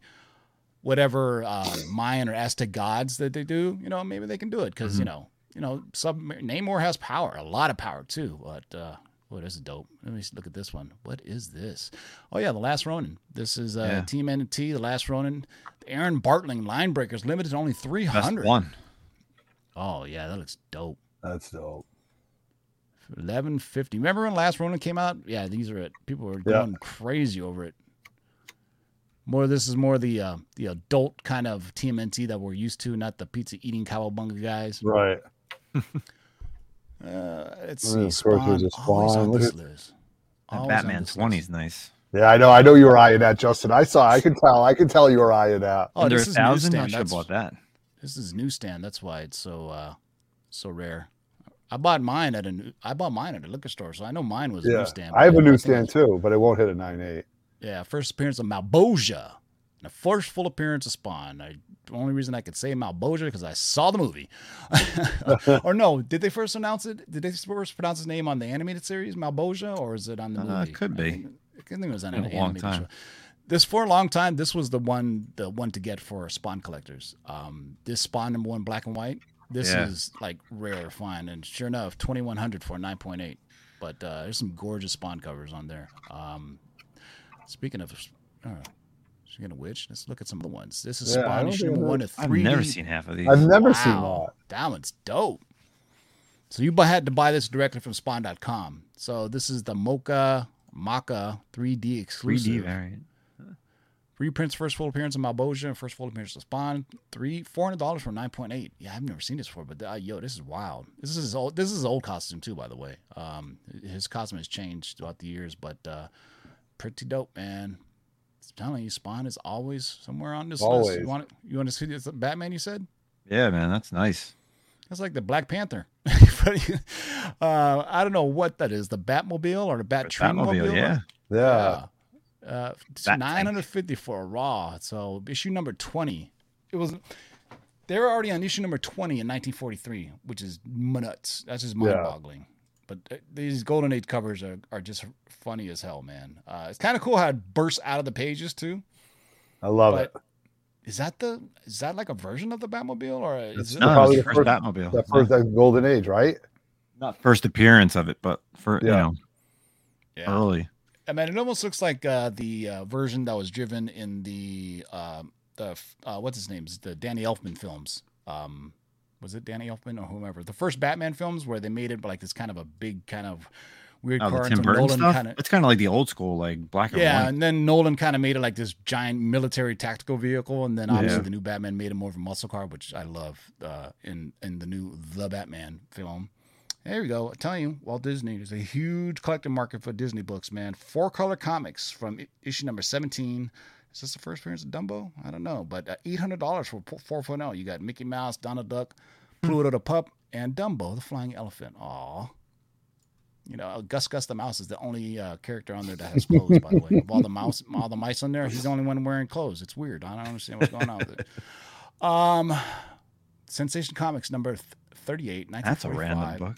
whatever uh, Mayan or Aztec gods that they do, you know, maybe they can do it because you know, you know, sub Namor has power, a lot of power too. But uh, oh, this is dope. Let me look at this one. What is this? Oh yeah, the Last Ronin. This is uh, Yeah. Team NT, the Last Ronin. Aaron Bartling line breakers limited to only three Best one. Oh yeah, that looks dope. That's dope. Eleven fifty. Remember when Last Ronin came out? Yeah, these are it. People were Yeah. going crazy over it. More, this is more the uh, the adult kind of TMNT that we're used to, not the pizza eating cowabunga guys. Right. Uh, let's Yeah, see, of Spawn, always on Look this at- list. Always Batman this 20 is nice. Yeah, I know. I know you were eyeing that, Justin. I saw. I could tell. I could tell you were eyeing that. Oh, Under this a is thousand, I newsstand. should have That's, bought that. this is newsstand. That's why it's so uh, so rare. I bought mine at a I bought mine at a liquor store, so I know mine was a Yeah, newsstand. I have a newsstand too, but it won't hit a nine eight. Yeah, first appearance of Malebolgia. The first full appearance of Spawn. I, the only reason I could say Malebolgia because I saw the movie. or no, did they first announce it? Did they first pronounce his name on the animated series, Malebolgia, or is it on the Uh, movie? it could I be. think, I think it was on an a animated time. show. This for a long time. This was the one, the one to get for Spawn collectors. Um, this Spawn number one, black and white. This Yeah. is like rare find, and sure enough, twenty one hundred for nine point eight. But uh, there's some gorgeous Spawn covers on there. Um, speaking of, uh, speaking of which, let's look at some of the ones. This is Yeah, I Spawn issue think number I've- one to I've never seen half of these. I've never seen Wow, that. that one's dope. So you had to buy this directly from Spawn.com. So this is the Mocha Maka 3D exclusive. 3D variant. Reprints first full appearance of Malebolgia, first full appearance of Spawn. Three four hundred dollars for nine point eight. Yeah, I've never seen this before, but uh, yo, this is wild. This is his old. This is his old costume too, by the way. Um, his costume has changed throughout the years, but uh, pretty dope, man. I'm telling you, Spawn is always somewhere on this list. You want you want to see this Batman? You said. Yeah, man, that's nice. That's like the Black Panther. uh, I don't know what that is. The Batmobile or the Bat Batmobile, yeah. Yeah. Uh, it's Bat 950 for a Raw. So issue number 20. It was. They were already on issue number 20 in 1943, which is nuts. That's just mind-boggling. Yeah. Mind-boggling. But uh, these Golden Age covers are, are just funny as hell, man. Uh, it's kind of cool how it bursts out of the pages too. I love But it. is that the is that like a version of the Batmobile or is It's it? No, Probably the the first first- Batmobile. That first that golden age, right? Not first appearance of it, but for you Yeah. know Yeah. early. I mean, it almost looks like uh, the uh, version that was driven in the um the uh, what's his name's the Danny Elfman films. Um, was it Danny Elfman or whomever? The first Batman films where they made it like this kind of a big kind of weird Oh, car Tim Burton Nolan stuff. kind of It's kind of like the old school, like black and yeah, white. Yeah, and then Nolan kind of made it like this giant military tactical vehicle, and then obviously Yeah. the new Batman made it more of a muscle car, which I love uh, in in the new The Batman film. There we go. I tell you, Walt Disney. is a huge collecting market for Disney books, man. Four color comics from issue number 17. Is this the first appearance of Dumbo? I don't know, but uh, $800 for po- 4.0. You got Mickey Mouse, Donald Duck, Pluto the pup, and Dumbo the flying elephant. Aw. You know, Gus Gus the mouse is the only uh, character on there that has clothes. by the way, of all the mouse, all the mice on there, he's the only one wearing clothes. It's weird. I don't understand what's going on with it. Um, Sensation Comics number th- 38, That's a random book.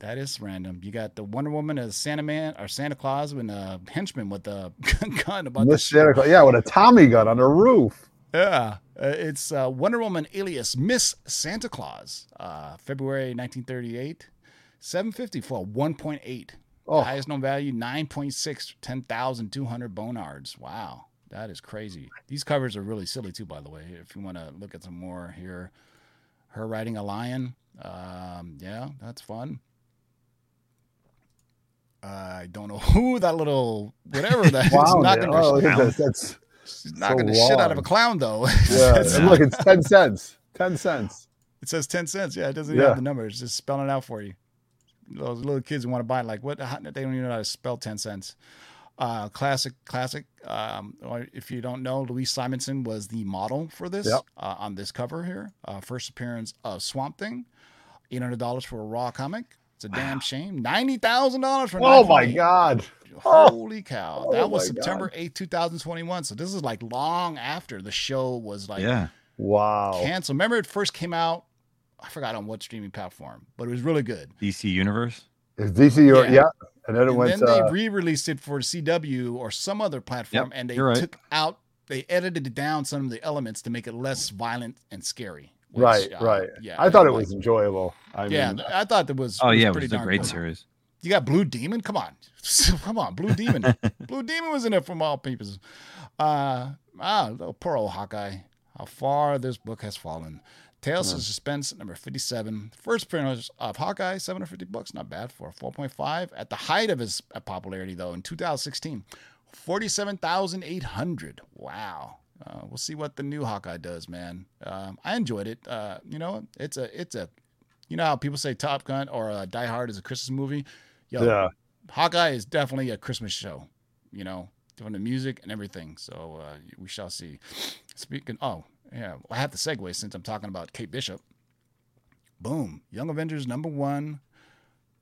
That is random. You got the Wonder Woman as Santa Man or Santa Claus with a henchman with a gun about Miss the Santa Claus, yeah, with a Tommy gun on the roof. yeah, uh, it's uh, Wonder Woman alias Miss Santa Claus, uh, February 1938, 750 for 1.8. Oh, Highest known value 9.6, 10,200 bonards. Wow, that is crazy. These covers are really silly too, by the way. If you want to look at some more here, her riding a lion. Um, yeah, that's fun. I don't know who that little whatever that is wow, knocking, man. Oh, her. That's she's knocking so the shit out of a clown though. yeah. Look, it's ten cents. Ten cents. It says 10 cents. Yeah, it doesn't even Yeah. have the number. It's just spelling it out for you. Those little kids who want to buy it, like, what? How, they don't even know how to spell 10 cents. Uh, classic, classic. Um, if you don't know, Louise Simonson was the model for this Yep. uh, on this cover here. Uh, first appearance of Swamp Thing. $800 for a raw comic. It's a damn shame. $90,000 for Oh my God. Holy cow. Oh that was. September 8th, 2021. So this is like long after the show was like yeah. Wow. canceled. Remember, it first came out. I forgot on what streaming platform, but it was really good. DC Universe. It's DC. Yeah. Yeah. yeah. And then it And went. then uh, they re-released it for CW or some other platform, and they right. took out, they edited down some of the elements to make it less violent and scary. Which, right. uh, right. Yeah, I thought it like- was enjoyable. I Yeah, mean, I thought it was. Oh was yeah, it was a great good. series. You got Blue Demon. Come on, come on, Blue Demon. Blue Demon was in it from all people. Uh, ah, little poor old Hawkeye. How far this book has fallen. Tales of Suspense, number 57. First appearance of Hawkeye, 750 bucks. Not bad for 4.5. At the height of his uh, popularity, though, in 2016, 47,800. Wow. Uh, we'll see what the new Hawkeye does, man. Um, I enjoyed it. Uh, you know, it's a, it's a, you know how people say Top Gun or uh, Die Hard is a Christmas movie? Yo, yeah. Hawkeye is definitely a Christmas show, you know, from the music and everything. So uh, we shall see. Speaking, oh, yeah, I have to segue since I'm talking about Kate Bishop. Boom. Young Avengers number one.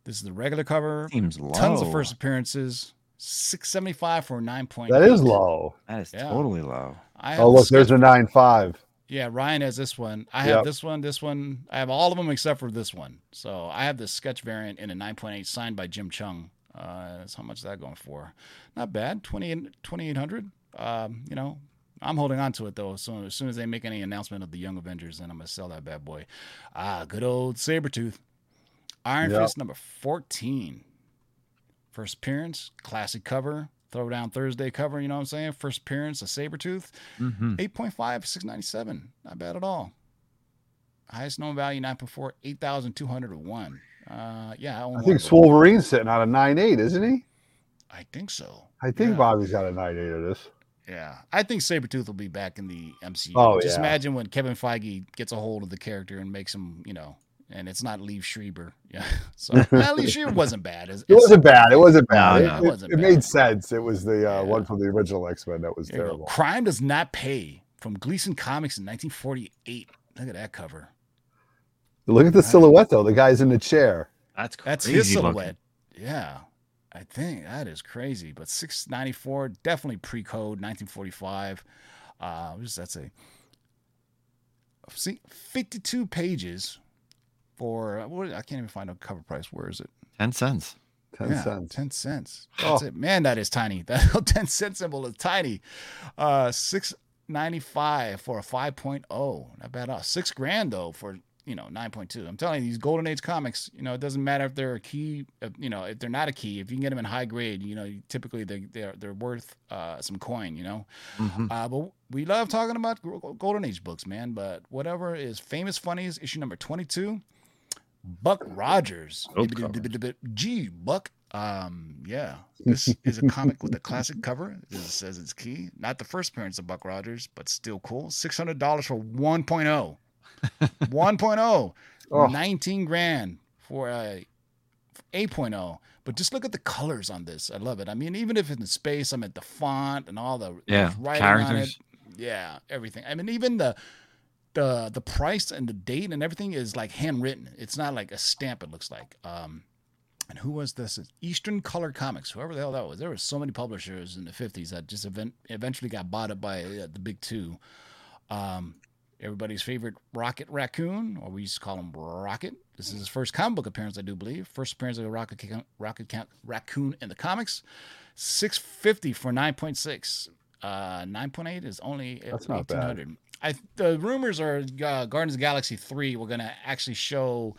This is the regular cover. Seems low. Tons of first appearances. 675 for 9.8. That is low. That is Yeah. totally low. I Oh, look, there's a nine five. Yeah, Ryan has this one. I have Yep. this one, this one. I have all of them except for this one. So I have the sketch variant in a 9.8 signed by Jim Cheung. Uh, that's how much is that going for? Not bad. 28 2800 Um, you know, I'm holding on to it though. So as soon as they make any announcement of the Young Avengers, then I'm gonna sell that bad boy. Ah, good old Sabretooth. Iron Yep. Fist number 14. First appearance, classic cover, throwdown Thursday cover, you know what I'm saying? First appearance, a Sabretooth. Mm-hmm. 8.5, 697. Not bad at all. Highest known value, 9.4, 8,201. Uh, yeah, I, I think of. Wolverine's sitting on a nine eight, isn't he? I think so. I think Yeah. Bobby's got a nine eight of this. Yeah. I think Sabretooth will be back in the MCU. Oh, Just yeah. imagine when Kevin Feige gets a hold of the character and makes him, you know, and it's not Liev Schreiber. Yeah. So, well, Liev Schreiber wasn't bad. It's, It wasn't bad. It wasn't bad. No, it, no. It it- wasn't it bad. made sense. It was the uh, Yeah. one from the original X Men that was There terrible. Crime Does Not Pay from Gleason Comics in 1948. Look at that cover. Look at the silhouette though. The guy's in the chair. That's crazy. That's his looking. silhouette. Yeah. I think that is crazy. But 694, definitely pre code, 1945. Uh, what does that say? See, 52 pages for, what, I can't even find a cover price. Where is it? Ten cents. Ten Yeah, cents. 10 cents. Oh. That's it. Man, that is tiny. That 10 cent symbol is tiny. Uh, six ninety five for a 5.0. Not bad at all. Six grand though for you know 9.2. I'm telling you, these Golden Age comics, you know, it doesn't matter if they're a key, uh, you know, if they're not a key. If you can get them in high grade, you know, typically they they're they're worth uh, some coin, you know. Mhm. Uh, but we love talking about Golden Age books, man. But whatever is famous funnies issue number 22. Buck Rogers. Dope cover. Gee, Buck. Um, yeah, this is a comic with a classic cover. It says it's key. Not the first appearance of Buck Rogers, but still cool. Six hundred dollars for 1.0. 1.0. Oh. 19 grand for a 8.0. But just look at the colors on this. I love it. I mean, even if it's in space, I'm at the font and all the Yeah, writing on it. characters. Yeah, everything. I mean, even the the the price and the date and everything is like handwritten. It's not like a stamp. It looks like. Um, and who was this? Eastern Color Comics. Whoever the hell that was. There were so many publishers in the '50s that just event, eventually got bought up by uh, the big two. Um, everybody's favorite Rocket Raccoon, or we used to call him Rocket. This is his first comic book appearance, I do believe. First appearance of a Rocket Rocket Raccoon in the comics. Six fifty for nine point six. Uh, nine point eight is only That's not bad. I the rumors are uh, Guardians of the Galaxy three. We're gonna actually show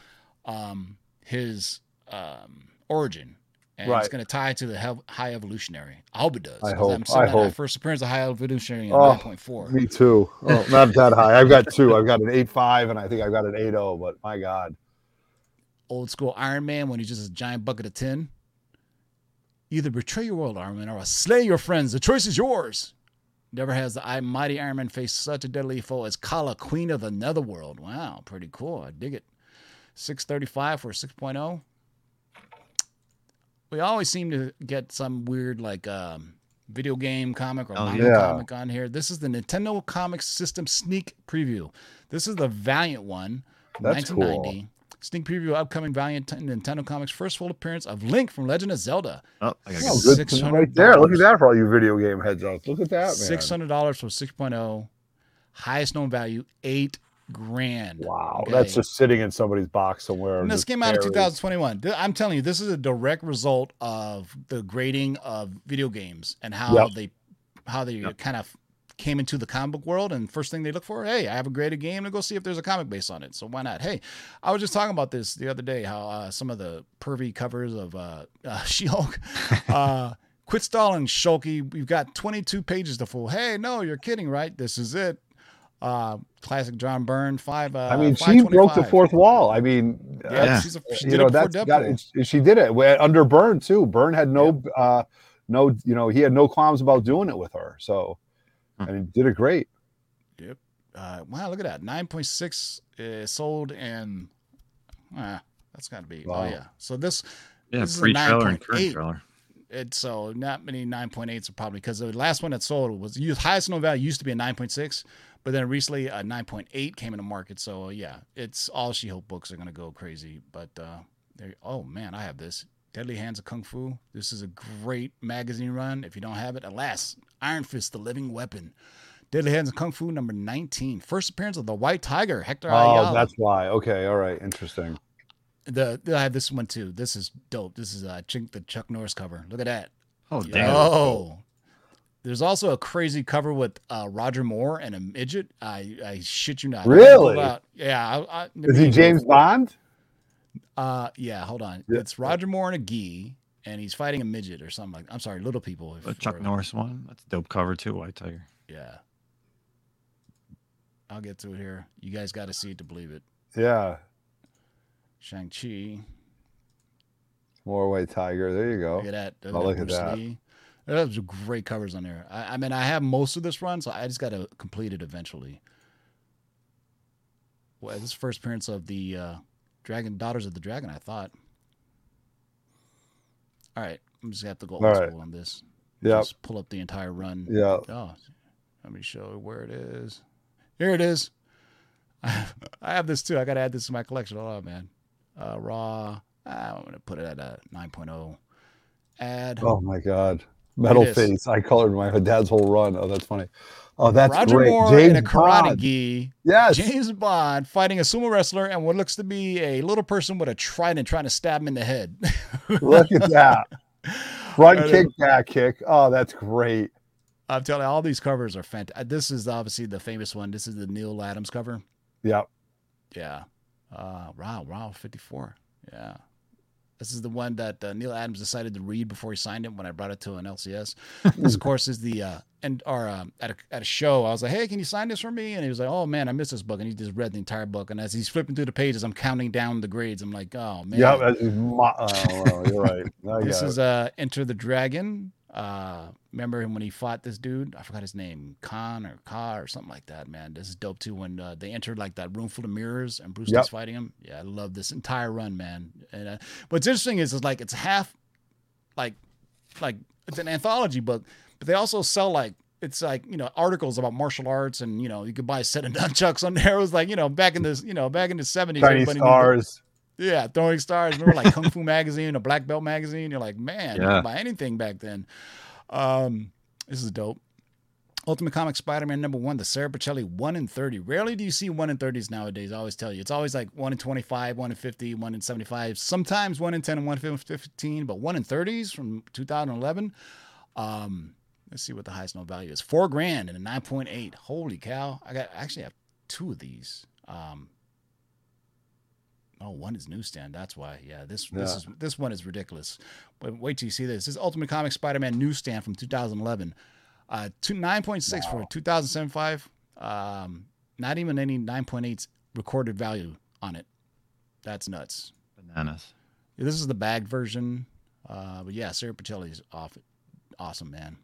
um, his um, origin. And it's going to tie to the hel- High Evolutionary. I hope it does. I hope- I'm I hope. First appearance of High Evolutionary in Oh, 9.4. Me too. Oh, not that high. I've got two. I've got an eight five, and I think I've got an eight zero. But my God, old school Iron Man when he's just a giant bucket of tin. Either betray your world, Iron Man, or slay your friends. The choice is yours. Never has the I- mighty Iron Man faced such a deadly foe as Kala, Queen of the Netherworld. Wow, pretty cool. I dig it. 635 for a 6.0. We always seem to get some weird like um, video game comic or Oh, manga yeah. comic on here. This is the Nintendo Comics System sneak preview. This is the Valiant one from That's cool. 1990. Sneak preview of upcoming Valiant Nintendo Comics first full appearance of Link from Legend of Zelda. Oh, I gotta oh, good right there. Look at that for all you video game heads out. Look at that, man. Six hundred dollars for six oh. Highest known value, eight grand. Wow, Okay. that's just sitting in somebody's box somewhere. And this came out in 2021. I'm telling you, this is a direct result of the grading of video games and how Yep. they how they Yep. kind of came into the comic book world. And first thing they look for, hey, I have a graded game to go see if there's a comic based on it. So why not? Hey, I was just talking about this the other day. How uh, some of the pervy covers of uh, uh, She-Hulk. uh, Quit stalling, Shulky. We've got 22 pages to fool. Hey, no, you're kidding, right? This is it. Uh, classic John Byrne, five. Uh, I mean, she broke the fourth wall. I mean, Yeah, uh, she's a, she you did know it that's got it. She did it under Byrne too. Byrne had no, uh, no, you know, he had no qualms about doing it with her. So. And he did it great. Yep. Uh, wow, look at that. 9.6 is sold and Ah, that's got to be. Wow. Oh, yeah. So this, yeah, This is a pre trailer and 9.8. current trailer. it's so not many 9.8s are probably because the last one that sold was used, highest known value used to be a 9.6, but then recently a 9.8 came into market. So yeah, it's all She Hulk books are going to go crazy. But uh, there, oh man, I have this. Deadly Hands of Kung Fu. This is a great magazine run. If you don't have it, alas, Iron Fist, the living weapon. Deadly Hands of Kung Fu number 19. First appearance of the White Tiger, Hector Oh, Ayala. that's why. Okay, all right, interesting. the, I have this one too. This is dope. This is uh, Chink, the Chuck Norris cover. Look at that. Oh, damn. Oh, there's also a crazy cover with uh, Roger Moore and a midget. I, I shit you not. Really? pull it. Yeah. I, I, Is he James Bond? Uh, yeah. Hold on. Yeah. It's Roger Moore in a gi, and he's fighting a midget or something like. I'm sorry, little people. if- The Chuck or- Norris one. That's a dope cover too. White Tiger. Yeah. I'll get to it here. You guys got to see it to believe it. Yeah, Shang Chi. more White Tiger. There you go. Look at that. Oh, look at that. Lee. Those are great covers on there. I, I mean, I have most of this run, so I just got to complete it eventually. Well, this first appearance of the uh, Dragon Daughters of the Dragon. I thought. All right, I'm just gonna have to go old right. school on this. Yep. Just pull up the entire run. Yeah. Oh, let me show you where it is. Here it is. I have this too. I got to add this to my collection. Oh man. Uh, raw. I'm gonna put it at a 9.0. Add. Oh my God. Metal face. I colored my dad's whole run. Oh, that's funny. Oh, that's Roger great. Moore James in a karate Bond. gi. Yes. James Bond fighting a sumo wrestler and what looks to be a little person with a trident trying to stab him in the head. Look at that. Front kick, back kick. Oh, that's great. I'm telling you, all these covers are fantastic. This is obviously the famous one. This is the Neal Adams cover. Yep. Yeah. Uh, wow, wow, 54. Yeah. This is the one that uh, Neal Adams decided to read before he signed it when I brought it to an LCS. this, of course, is the uh, and or um, at a at a show. I was like, "Hey, can you sign this for me?" And he was like, "Oh man, I missed this book." And he just read the entire book. And as he's flipping through the pages, I'm counting down the grades. I'm like, "Oh man." My- oh, well, you're right. This is uh, Enter the Dragon. Uh, remember him when he fought this dude? I forgot his name, Khan or Ka or something like that. Man, this is dope too. When uh, they entered like that room full of mirrors and Bruce Yep. Lee's fighting him. Yeah, I love this entire run, man. And uh, what's interesting is, is like it's half, like, like it's an anthology book, but they also sell like it's like you know articles about martial arts and you know you could buy a set of nunchucks on there. It was like you know back in this you know back in the seventies, Tiny stars. Yeah, throwing stars. Remember like Kung Fu magazine or Black Belt magazine? You're like, man, you Yeah. could buy anything back then. Um, this is dope. Ultimate Comic Spider-Man number one, the Sara Pichelli one in thirty. Rarely do you see one in thirties nowadays. I always tell you, it's always like one in twenty-five, one in fifty, one in seventy-five. Sometimes one in ten and one in fifteen, but one in thirties from 2011. Um, let's see what the highest no value is. Four grand and a nine point eight. Holy cow! I got I actually have two of these. Um, Oh, one is newsstand. That's why. Yeah, this this is this one is ridiculous. But wait till you see this. This is Ultimate Comics Spider-Man newsstand from 2011. Uh, two nine point six for 2075. Um, not even any 9.8 recorded value on it. That's nuts. Bananas. This is the bagged version. Uh, but yeah, Sara Pichelli's off. Awesome, man.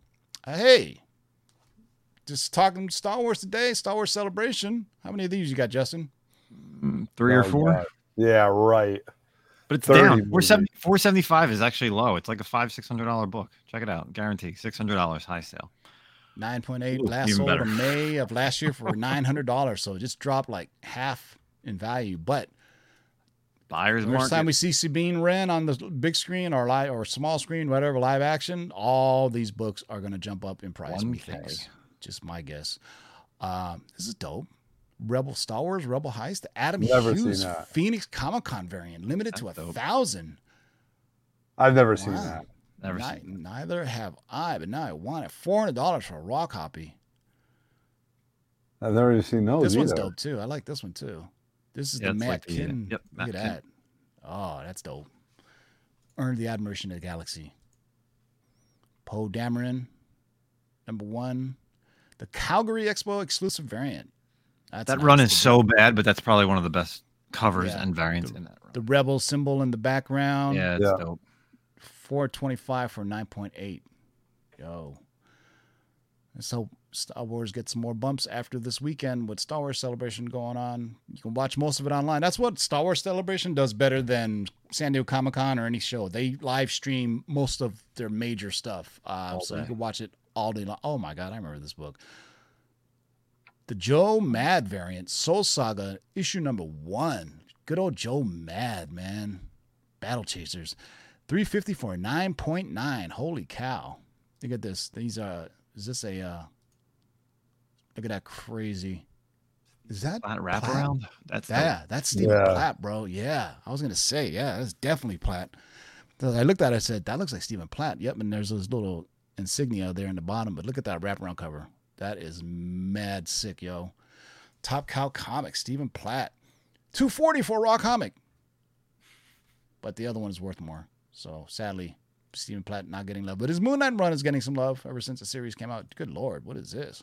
Uh, hey, just talking Star Wars today. Star Wars Celebration. How many of these you got, Justin? Mm, Three or four. God. Yeah, right. But it's down. maybe. 470, 475 is actually low. It's like a five, six hundred dollar book. Check it out. Guarantee. Six hundred dollars high sale. 9.8 Ooh, last sold better. in May of last year for $900. So it just dropped like half in value. But Buyer's the next time we see Sabine Wren on the big screen or live or small screen, whatever, live action, all these books are going to jump up in price. 1K. Methinks. Just my guess. Um, this is dope. Rebel Star Wars Rebel Heist, the Adam Never seen Hughes. Phoenix Comic Con variant, limited to a dope. thousand. I've never seen that. Never Ni- seen Neither have I, but now I want it. Four hundred dollars for a raw copy. I've never seen those. this one's dope too. I like this one too. This is Yeah, the it's Matt like the, uh, Kitten. yep, Look Matt at that. Oh, that's dope. Earned the admiration of the galaxy. Poe Dameron, number one. The Calgary Expo exclusive variant. That's that nice. run is The- so bad, but that's probably one of the best covers Yeah. and variants in that run. The rebel symbol in the background. yeah, it's Yeah. dope. 425 for 9.8. Yo. And so Star Wars gets some more bumps after this weekend with Star Wars Celebration going on. You can watch most of it online. That's what Star Wars Celebration does better than San Diego Comic Con or any show. They live stream most of their major stuff. Uh, so you can watch it all day long. Oh my God, I remember this book. The Joe Mad variant, Soul Saga, issue number one. Good old Joe Mad, man. Battle Chasers. 350 for 9.9. Holy cow. Look at this. These are is this a uh look at that crazy. Is that That Platt? wraparound. That's dope. Yeah, that's Stephen Yeah. Platt, bro. Yeah. I was gonna say, yeah, that's definitely Platt. So I looked at it, I said, that looks like Stephen Platt. Yep, and there's those little insignia there in the bottom, but look at that wraparound cover. That is mad sick, yo. Top Cow Comics, Stephen Platt. 240 for a raw comic. But the other one is worth more. So sadly, Stephen Platt not getting love. But his Moon Knight run is getting some love ever since the series came out. Good lord, what is this?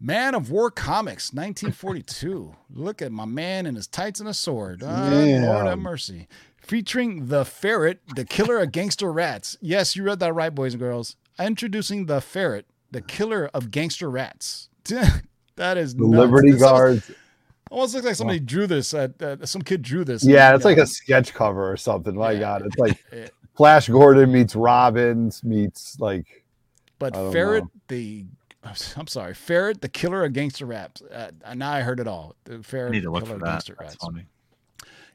Man of War Comics, 1942. Look at my man in his tights and a sword. Ah, Lord have mercy. Featuring the ferret, the killer of gangster rats. Yes, you read that right, boys and girls. Introducing the ferret, the killer of gangster rats. that is The nuts. Liberty This Guards. Almost looks like somebody drew this. Uh, uh, some kid drew this. Yeah, it's like know, a sketch cover or something. My Yeah. God, it's like Flash Gordon meets Robbins meets like But Ferret, know. the I'm sorry, Ferret, the killer of gangster raps. Uh, now I heard it all. The Ferret, need to the look killer for of that. gangster That's rats. funny.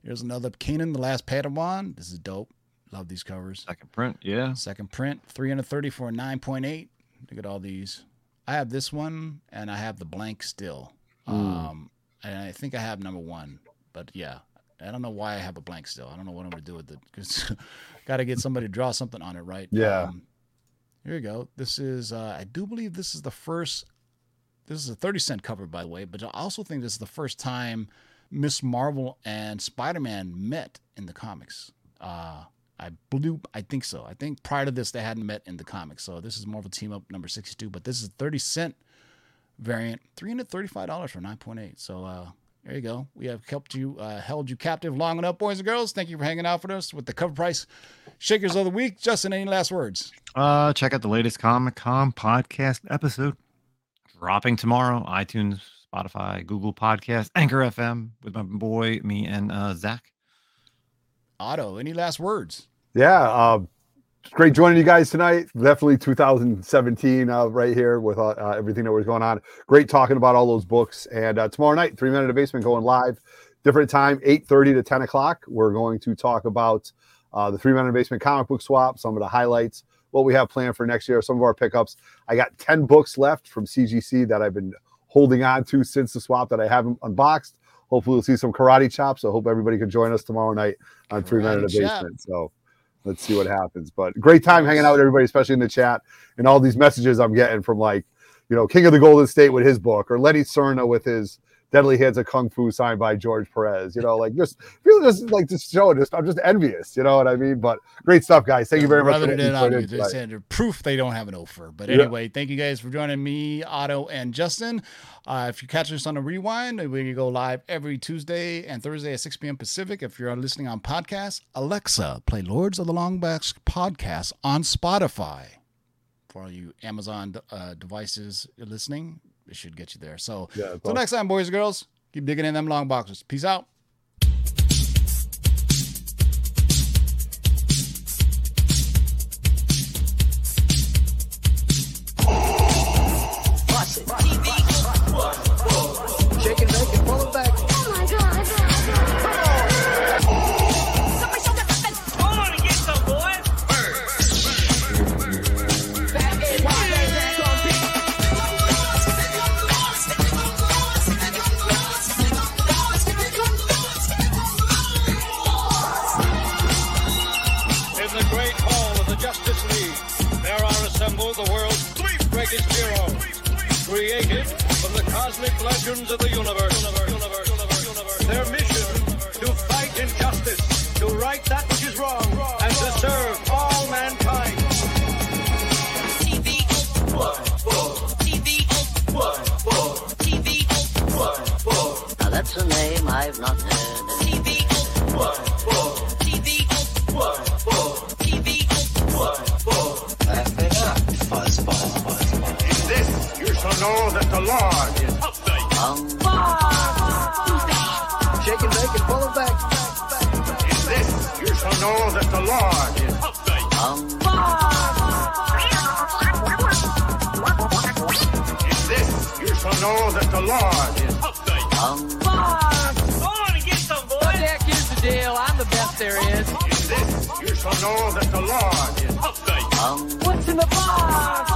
Here's another Kanan, the last Padawan. This is dope. Love these covers. Second print. Yeah. Second print, 330 for a 9.8. Look at all these. I have this one and I have the blank still. Mm. Um, and I think I have number one, but yeah, I don't know why I have a blank still. I don't know what I'm gonna do with it because got to get somebody to draw something on it, right? Yeah. Um, Here you go. This is, uh, I do believe this is the first, this is a 30 cent cover, by the way, but I also think this is the first time Miss Marvel and Spider Man met in the comics. Uh, I believe, I think so. I think prior to this, they hadn't met in the comics. So this is Marvel Team Up number 62, but this is 30 cent variant, $335 for 9.8. So, uh, there you go. We have helped you, uh, held you captive long enough, boys and girls. Thank you for hanging out with us with the cover price shakers of the week. Justin, any last words? Uh, check out the latest Comic Con podcast episode dropping tomorrow. iTunes, Spotify, Google Podcast, Anchor FM with my boy, me, and uh, Zach. Otto, any last words? Yeah, uh, it's great joining you guys tonight. Definitely 2017 uh, right here with uh, uh, everything that was going on. Great talking about all those books. And uh, tomorrow night, Three Men in the Basement going live. Different time, 8.30 to 10 o'clock. We're going to talk about uh, the Three Men in the Basement comic book swap, some of the highlights, what we have planned for next year, some of our pickups. I got 10 books left from CGC that I've been holding on to since the swap that I haven't unboxed. Hopefully, we'll see some karate chops. So, hope everybody can join us tomorrow night on Three Men in the Basement. So, let's see what happens. But great time hanging out with everybody, especially in the chat and all these messages I'm getting from like, you know, King of the Golden State with his book or Letty Cerna with his Deadly Hands of Kung Fu signed by George Perez. You know, like just feel just like just showing just I'm just envious. You know what I mean? But great stuff, guys. Thank you very much. for Rubbing it in on you. in They said proof they don't have an offer. But Yeah. anyway, thank you guys for joining me, Otto, and Justin. Uh, if you catch us on a rewind, we go live every Tuesday and Thursday at 6 p.m. Pacific. If you're listening on podcast, Alexa, play Lords of the Longboxes podcast on Spotify. For all you Amazon uh, devices listening, it should get you there. So, Yeah, till awesome. next time, boys and girls, keep digging in them long boxes. Peace out. In the box?